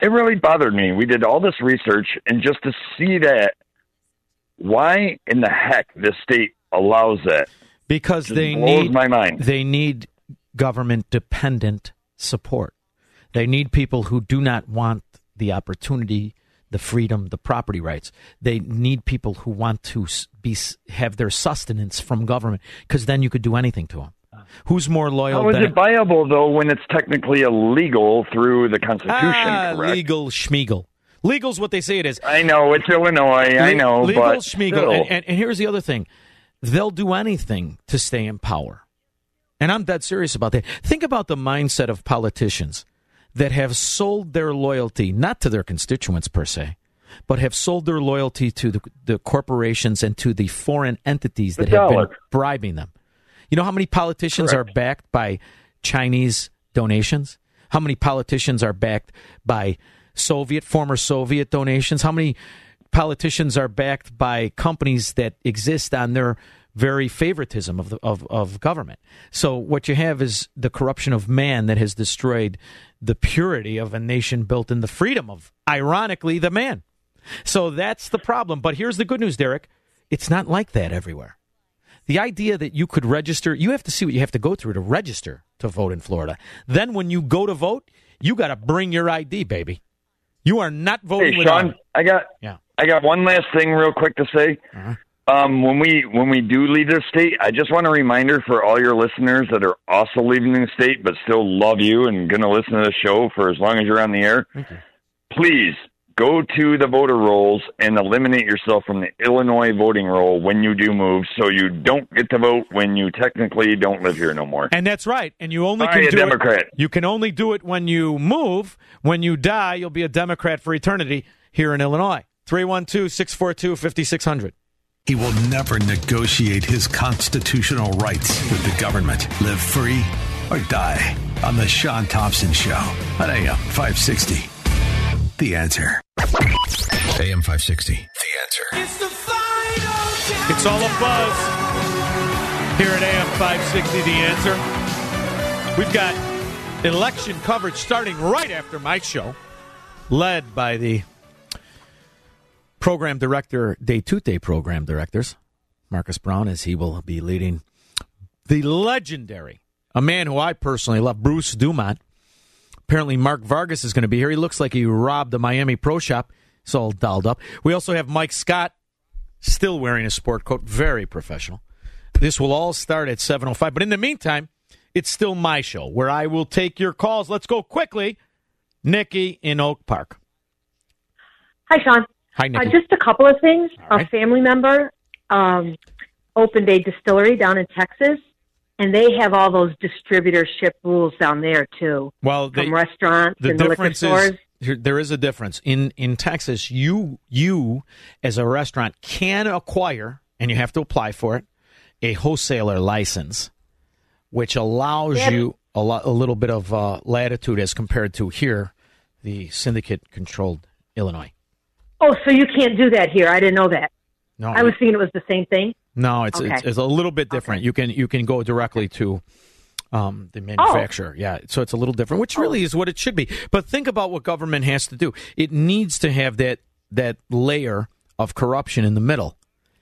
it really bothered me. We did all this research, and just to see that, why in the heck this state allows that? because they blows need my mind. They need government dependent support. They need people who do not want the opportunity, the freedom, the property rights. They need people who want to be have their sustenance from government because then you could do anything to them. Who's more loyal How is it viable though when it's technically illegal through the Constitution? ah, correct? legal schmiegel? Legal's what they say it is. I know it's Illinois. I know, legal but schmiegel. And, and, and here's the other thing: they'll do anything to stay in power, and I'm dead serious about that. Think about the mindset of politicians that have sold their loyalty not to their constituents per se, but have sold their loyalty to the, the corporations and to the foreign entities The that have been bribing them. You know how many politicians are backed by Chinese donations? How many politicians are backed by Soviet, former Soviet donations? How many politicians are backed by companies that exist on their very favoritism of, the, of, of government? So what you have is the corruption of man that has destroyed the purity of a nation built in the freedom of, ironically, the man. So that's the problem. But here's the good news, Derek. It's not like that everywhere. The idea that you could register, you have to see what you have to go through to register to vote in Florida. Then when you go to vote, you got to bring your ID, baby. You are not voting Hey, Shaun. I got Yeah. I got one last thing real quick to say. Uh-huh. Um, when we when we do leave the state, I just want a reminder for all your listeners that are also leaving the state but still love you and going to listen to the show for as long as you're on the air. Please go to the voter rolls and eliminate yourself from the Illinois voting roll when you do move, so you don't get to vote when you technically don't live here no more. And that's right. And you only Buy can do Democrat. it. You can only do it when you move. When you die, you'll be a Democrat for eternity here in Illinois. 312 642 5600. He will never negotiate his constitutional rights with the government. Live free or die on The Shaun Thompson Show on AM 560. The answer. AM 560. The answer. It's all a buzz here at AM 560. The answer. We've got election coverage starting right after my show, led by the program director, Day program directors, Marcus Brown, as he will be leading the legendary, a man who I personally love, Bruce Dumont. Apparently, Mark Vargas is going to be here. He looks like he robbed a Miami Pro Shop. It's all dolled up. We also have Mike Scott, still wearing a sport coat, very professional. This will all start at 7.05. But in the meantime, it's still my show where I will take your calls. Let's go quickly. Nikki in Oak Park. Hi, Shaun. Hi, Uh, just a couple of things. All right. A family member um, opened a distillery down in Texas, and they have all those distributorship rules down there too, well, they, from restaurants the and the liquor difference stores. is there is a difference in in Texas. You you as a restaurant can acquire, and you have to apply for it, a wholesaler license, which allows Yep. you a, lot, a little bit of uh, latitude as compared to here, the syndicate controlled Illinois. Oh, so you can't do that here? I didn't know that. No, I was thinking it was the same thing. No, it's Okay. it's, it's a little bit different. You can you can go directly to um, the manufacturer. Yeah, so it's a little different, which really is what it should be. But think about what government has to do. It needs to have that that layer of corruption in the middle.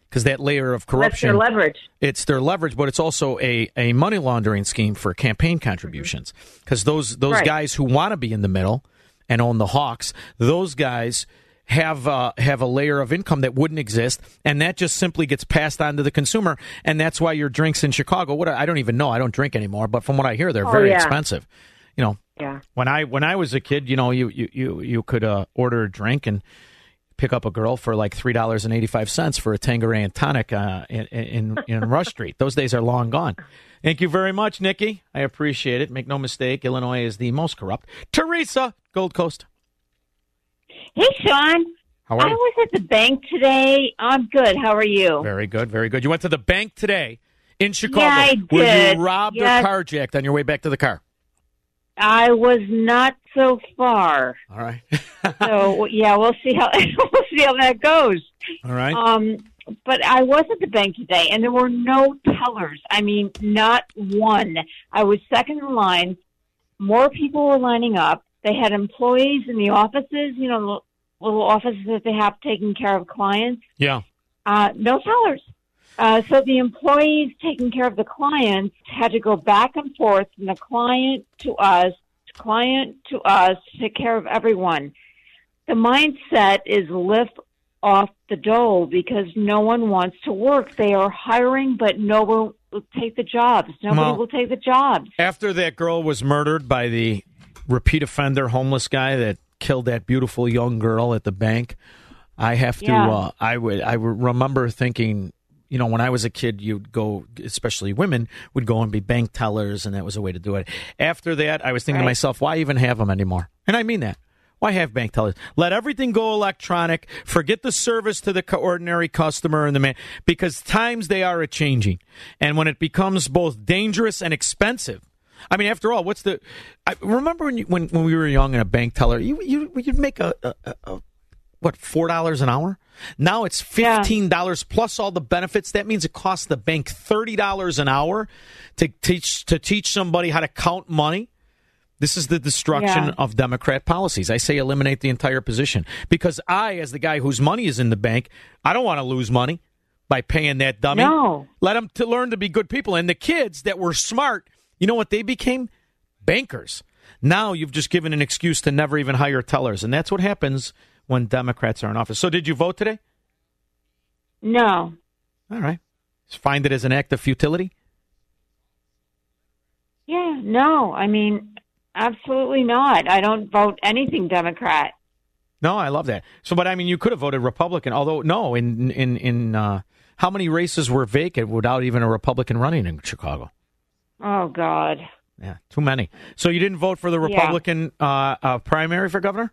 because that layer of That's their corruption. leverage. It's their leverage, but it's also a, a money laundering scheme for campaign contributions. Because those those Right. guys who want to be in the middle and own the Hawks, those guys have uh, have a layer of income that wouldn't exist, and that just simply gets passed on to the consumer, and that's why your drinks in Chicago. What I don't even know, I don't drink anymore, but from what I hear, they're Oh, very yeah. expensive. You know, Yeah. when I when I was a kid, you know, you you you, you could uh, order a drink and pick up a girl for like three dollars and eighty five cents for a Tanqueray and tonic uh, in, in in Rush Street. Those days are long gone. Thank you very much, Nikki. I appreciate it. Make no mistake, Illinois is the most corrupt. Teresa, Gold Coast. Hey, Shaun. How are you? I was at the bank today. I'm good. How are you? Very good, very good. You went to the bank today in Chicago. Yeah, I Were did. you robbed Yes. or carjacked on your way back to the car? I was not so far. All right. so yeah, we'll see how we'll see how that goes. All right. Um, but I was at the bank today, and there were no tellers. I mean, not one. I was second in line. More people were lining up. They had employees in the offices, you know, little offices that they have taking care of clients. Yeah. Uh, no tellers. Uh, so the employees taking care of the clients had to go back and forth from the client to us, client to us, to take care of everyone. The mindset is lift off the dole because no one wants to work. They are hiring, but no one will take the jobs. Nobody Well- will take the jobs. After that girl was murdered by the repeat offender homeless guy that killed that beautiful young girl at the bank, I have to. Yeah. Uh, I would. I would remember thinking. You know, when I was a kid, you'd go, especially women, would go and be bank tellers, and that was a way to do it. After that, I was thinking to myself, why even have them anymore? And I mean that. Why have bank tellers? Let everything go electronic. Forget the service to the ordinary customer and the man, because times they are a changing, and when it becomes both dangerous and expensive. I mean, after all, what's the? I remember when you, when when we were young and a bank teller, you you you'd make a, a, a, what four dollars an hour. Now it's fifteen dollars plus all the benefits. That means it costs the bank thirty dollars an hour to teach to teach somebody how to count money. This is the destruction Yeah. of Democrat policies. I say eliminate the entire position because I, as the guy whose money is in the bank, I don't want to lose money by paying that dummy. No. Let them to learn to be good people. And the kids that were smart, you know what they became? Bankers. Now you've just given an excuse to never even hire tellers, and that's what happens when Democrats are in office. So, did you vote today? No. All right. Find it as an act of futility. Yeah, no. I mean, absolutely not. I don't vote anything Democrat. No, I love that. So, but I mean, you could have voted Republican. Although, no, in in in uh, how many races were vacant without even a Republican running in Chicago? Oh God. Yeah, too many. So you didn't vote for the Yeah. Republican uh, uh, primary for governor?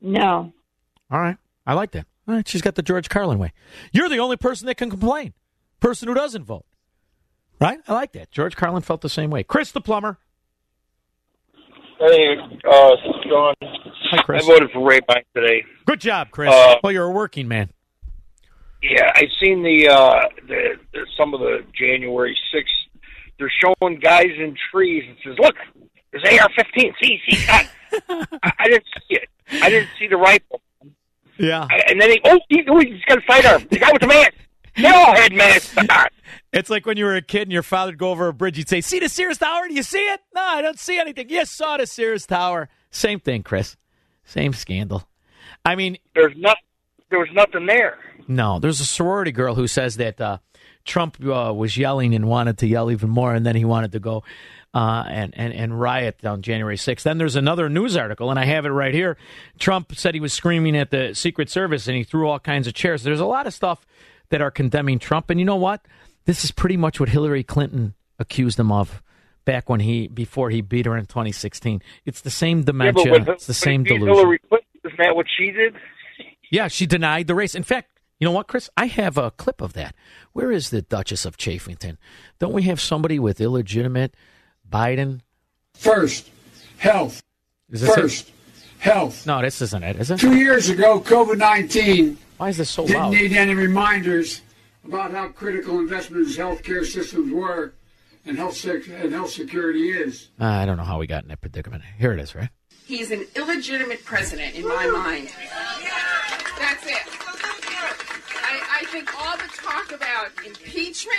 No. All right, I like that. All right, she's got the George Carlin way. You're the only person that can complain. Person who doesn't vote. Right? I like that. George Carlin felt the same way. Chris the plumber. Hey, uh, Shaun. Hi, Chris. I voted for Ray Bank today. Good job, Chris. Uh, well, you're a working man. Yeah, I've seen the, uh, the, the some of the January 6th. They're showing guys in trees and says, "Look, there's AR-15. See, see, I, I, I didn't see it. I didn't see the rifle." Yeah. I, and then he, oh, he, oh, he's got a sidearm. The guy with the mask. They all had masks. It's like when you were a kid and your father would go over a bridge. You'd say, "See the Sears Tower? Do you see it?" No, I don't see anything. Yes, saw the Sears Tower. Same thing, Chris. Same scandal. I mean, There's not. There was nothing there. No, there's a sorority girl who says that uh, Trump uh, was yelling and wanted to yell even more, and then he wanted to go uh, and, and and riot on January 6th. Then there's another news article, and I have it right here. Trump said he was screaming at the Secret Service, and he threw all kinds of chairs. There's a lot of stuff that are condemning Trump, and you know what? This is pretty much what Hillary Clinton accused him of back when he before he beat her in 2016. It's the same Yeah, dementia. with, it's the same delusion. Hillary Clinton, isn't that what she did? Yeah, she denied the race. In fact, you know what, Chris? I have a clip of that. Where is the Duchess of Chafington? Don't we have somebody with illegitimate Biden? First, health. Is this First, health. No, this isn't it, is it? Two years ago, COVID 19 Why is this so didn't loud? need any reminders about how critical investments in healthcare systems were and health, sec- and health security is. Uh, I don't know how we got in that predicament. Here it is, right? He's an illegitimate president in my mind. That's it. I, I think all the talk about impeachment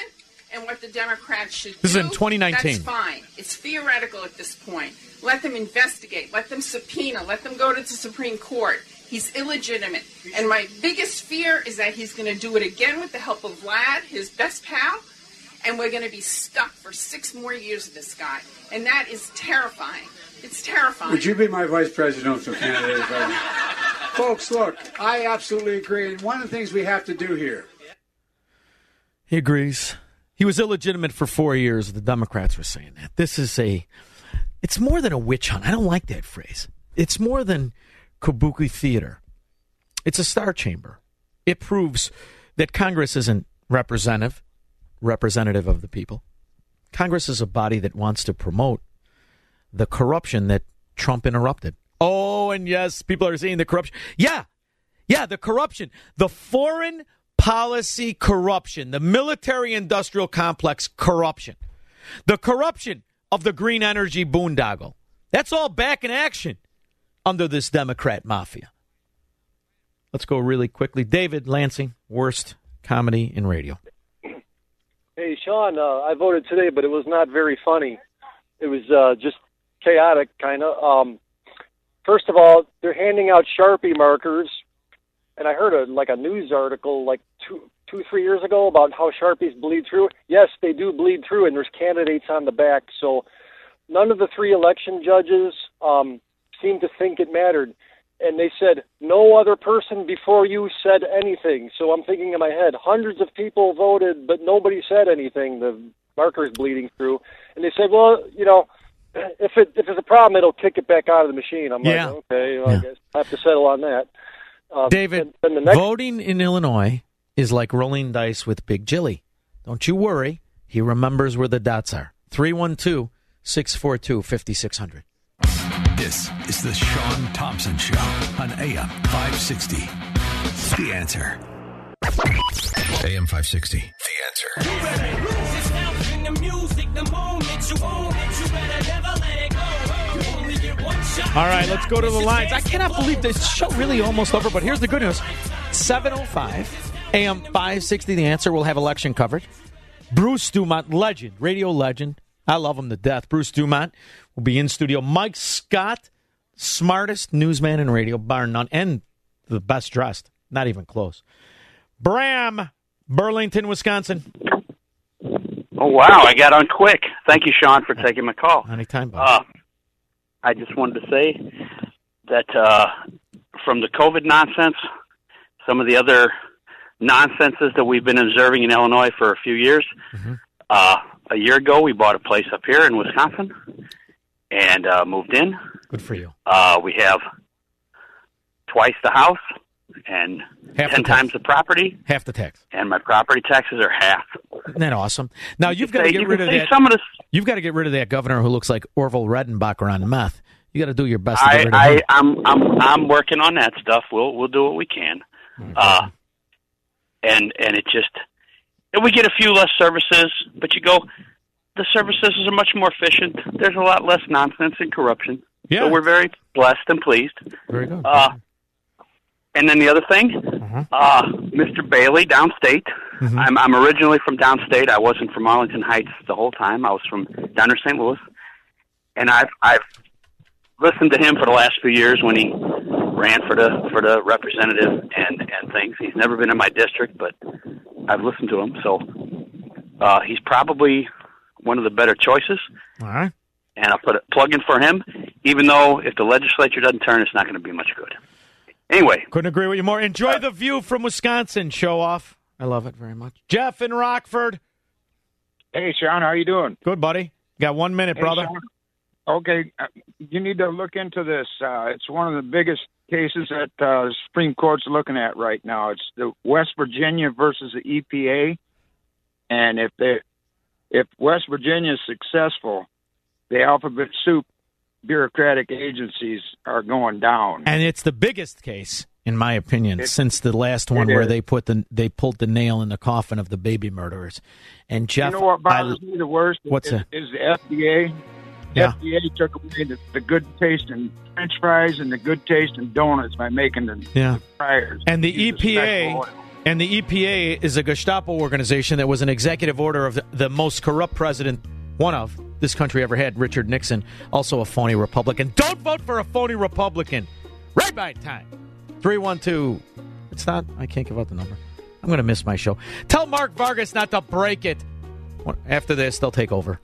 and what the Democrats should This is in 2019. That's fine. It's theoretical at this point. Let them investigate. Let them subpoena. Let them go to the Supreme Court. He's illegitimate. And my biggest fear is that he's going to do it again with the help of Vlad, his best pal, and we're going to be stuck for six more years with this guy. And that is terrifying. It's terrifying. Would you be my vice presidential candidate? if I- Folks, look, I absolutely agree. And one of the things we have to do here He agrees. He was illegitimate for four years. The Democrats were saying that. This is a. It's more than a witch hunt. I don't like that phrase. It's more than kabuki theater. It's a star chamber. It proves that Congress isn't representative, representative of the people. Congress is a body that wants to promote the corruption that Trump interrupted. Oh, and yes, people are seeing the corruption. Yeah, yeah, the corruption, the foreign policy corruption, the military industrial complex corruption, the corruption of the green energy boondoggle. That's all back in action under this Democrat mafia. Let's go really quickly. David Lansing, worst comedy in radio. Hey, Shaun, uh, I voted today, but it was not very funny. It was uh, just chaotic, kind of. Um, first of all, they're handing out Sharpie markers, and I heard a like a news article like two, two, three years ago about how Sharpies bleed through. Yes, they do bleed through, and there's candidates on the back. So none of the three election judges um, seemed to think it mattered. And they said no other person before you said anything. So I'm thinking in my head, hundreds of people voted, but nobody said anything. The marker's bleeding through, and they said, well, you know, if it if it's a problem, it'll kick it back out of the machine. I'm Yeah. like, okay, well, I guess I have to settle on that. Um, David, and, and the next voting in Illinois is like rolling dice with Big Jilly. Don't you worry. He remembers where the dots are. 312 642 5600. This is the Shaun Thompson Show on AM 560. The answer. AM 560. The answer. All right, let's go to the lines. I cannot believe this show really almost over, but here's the good news 705 AM 560. The answer will have election coverage. Bruce Dumont, legend, radio legend. I love him to death. Bruce Dumont will be in studio. Mike Scott, smartest newsman in radio, bar none, and the best dressed. Not even close. Bram, Burlington, Wisconsin. Oh wow, I got on quick. Thank you, Shaun, for taking my call. Anytime, Uh, I just wanted to say that uh, from the COVID nonsense, some of the other nonsenses that we've been observing in Illinois for a few years. Uh, a year ago, we bought a place up here in Wisconsin and uh, moved in. Good for you. Uh, we have twice the house and Half the ten tax. times the property, Half the tax. and my property taxes are half. Isn't that awesome? Now you've got to get rid of that. some of the- You've got to get rid of that governor who looks like Orville Redenbacher on meth. You got to do your best to get I, rid of I. I'm, I'm, I'm working on that stuff. We'll, we'll do what we can. Uh, and, and it just, and we get a few less services, but you go, the services are much more efficient. There's a lot less nonsense and corruption. Yeah. So we're very blessed and pleased. Very good. Uh, and then the other thing, Mm-hmm. uh, Mr. Bailey, downstate. I'm, I'm originally from downstate. I wasn't from Arlington Heights the whole time. I was from down near St. Louis, and I've I've listened to him for the last few years when he ran for the for the representative and and things. He's never been in my district, but I've listened to him. So uh, he's probably one of the better choices, All right. and I'll put a plug in for him. Even though if the legislature doesn't turn, it's not going to be much good. Anyway, Couldn't agree with you more. Enjoy the view from Wisconsin. Show off. I love it very much. Jeff in Rockford. Hey, Shaun, how you doing? Good, buddy. Got one minute, Hey, brother. Shaun. Okay, uh, you need to look into this. Uh, it's one of the biggest cases that uh, the Supreme Court's looking at right now. It's the West Virginia versus the EPA, and if they, if West Virginia is successful, the alphabet soup bureaucratic agencies are going down. And it's the biggest case, in my opinion, It- since the last one where is. they put the they pulled the nail in the coffin of the baby murderers. And Jeff, you know what I- me the worst? What's is, is the FDA. Yeah. FDA took away the, the good taste in French fries and the good taste in donuts by making the Yeah. fryers. And the EPA. And the EPA is a Gestapo organization that was an executive order of the, the most corrupt president, one of this country ever had, Richard Nixon, also a phony Republican. Don't vote for a phony Republican. Right by time. 312. It's not, I can't give out the number. I'm going to miss my show. Tell Mark Vargas not to break it. After this, they'll take over.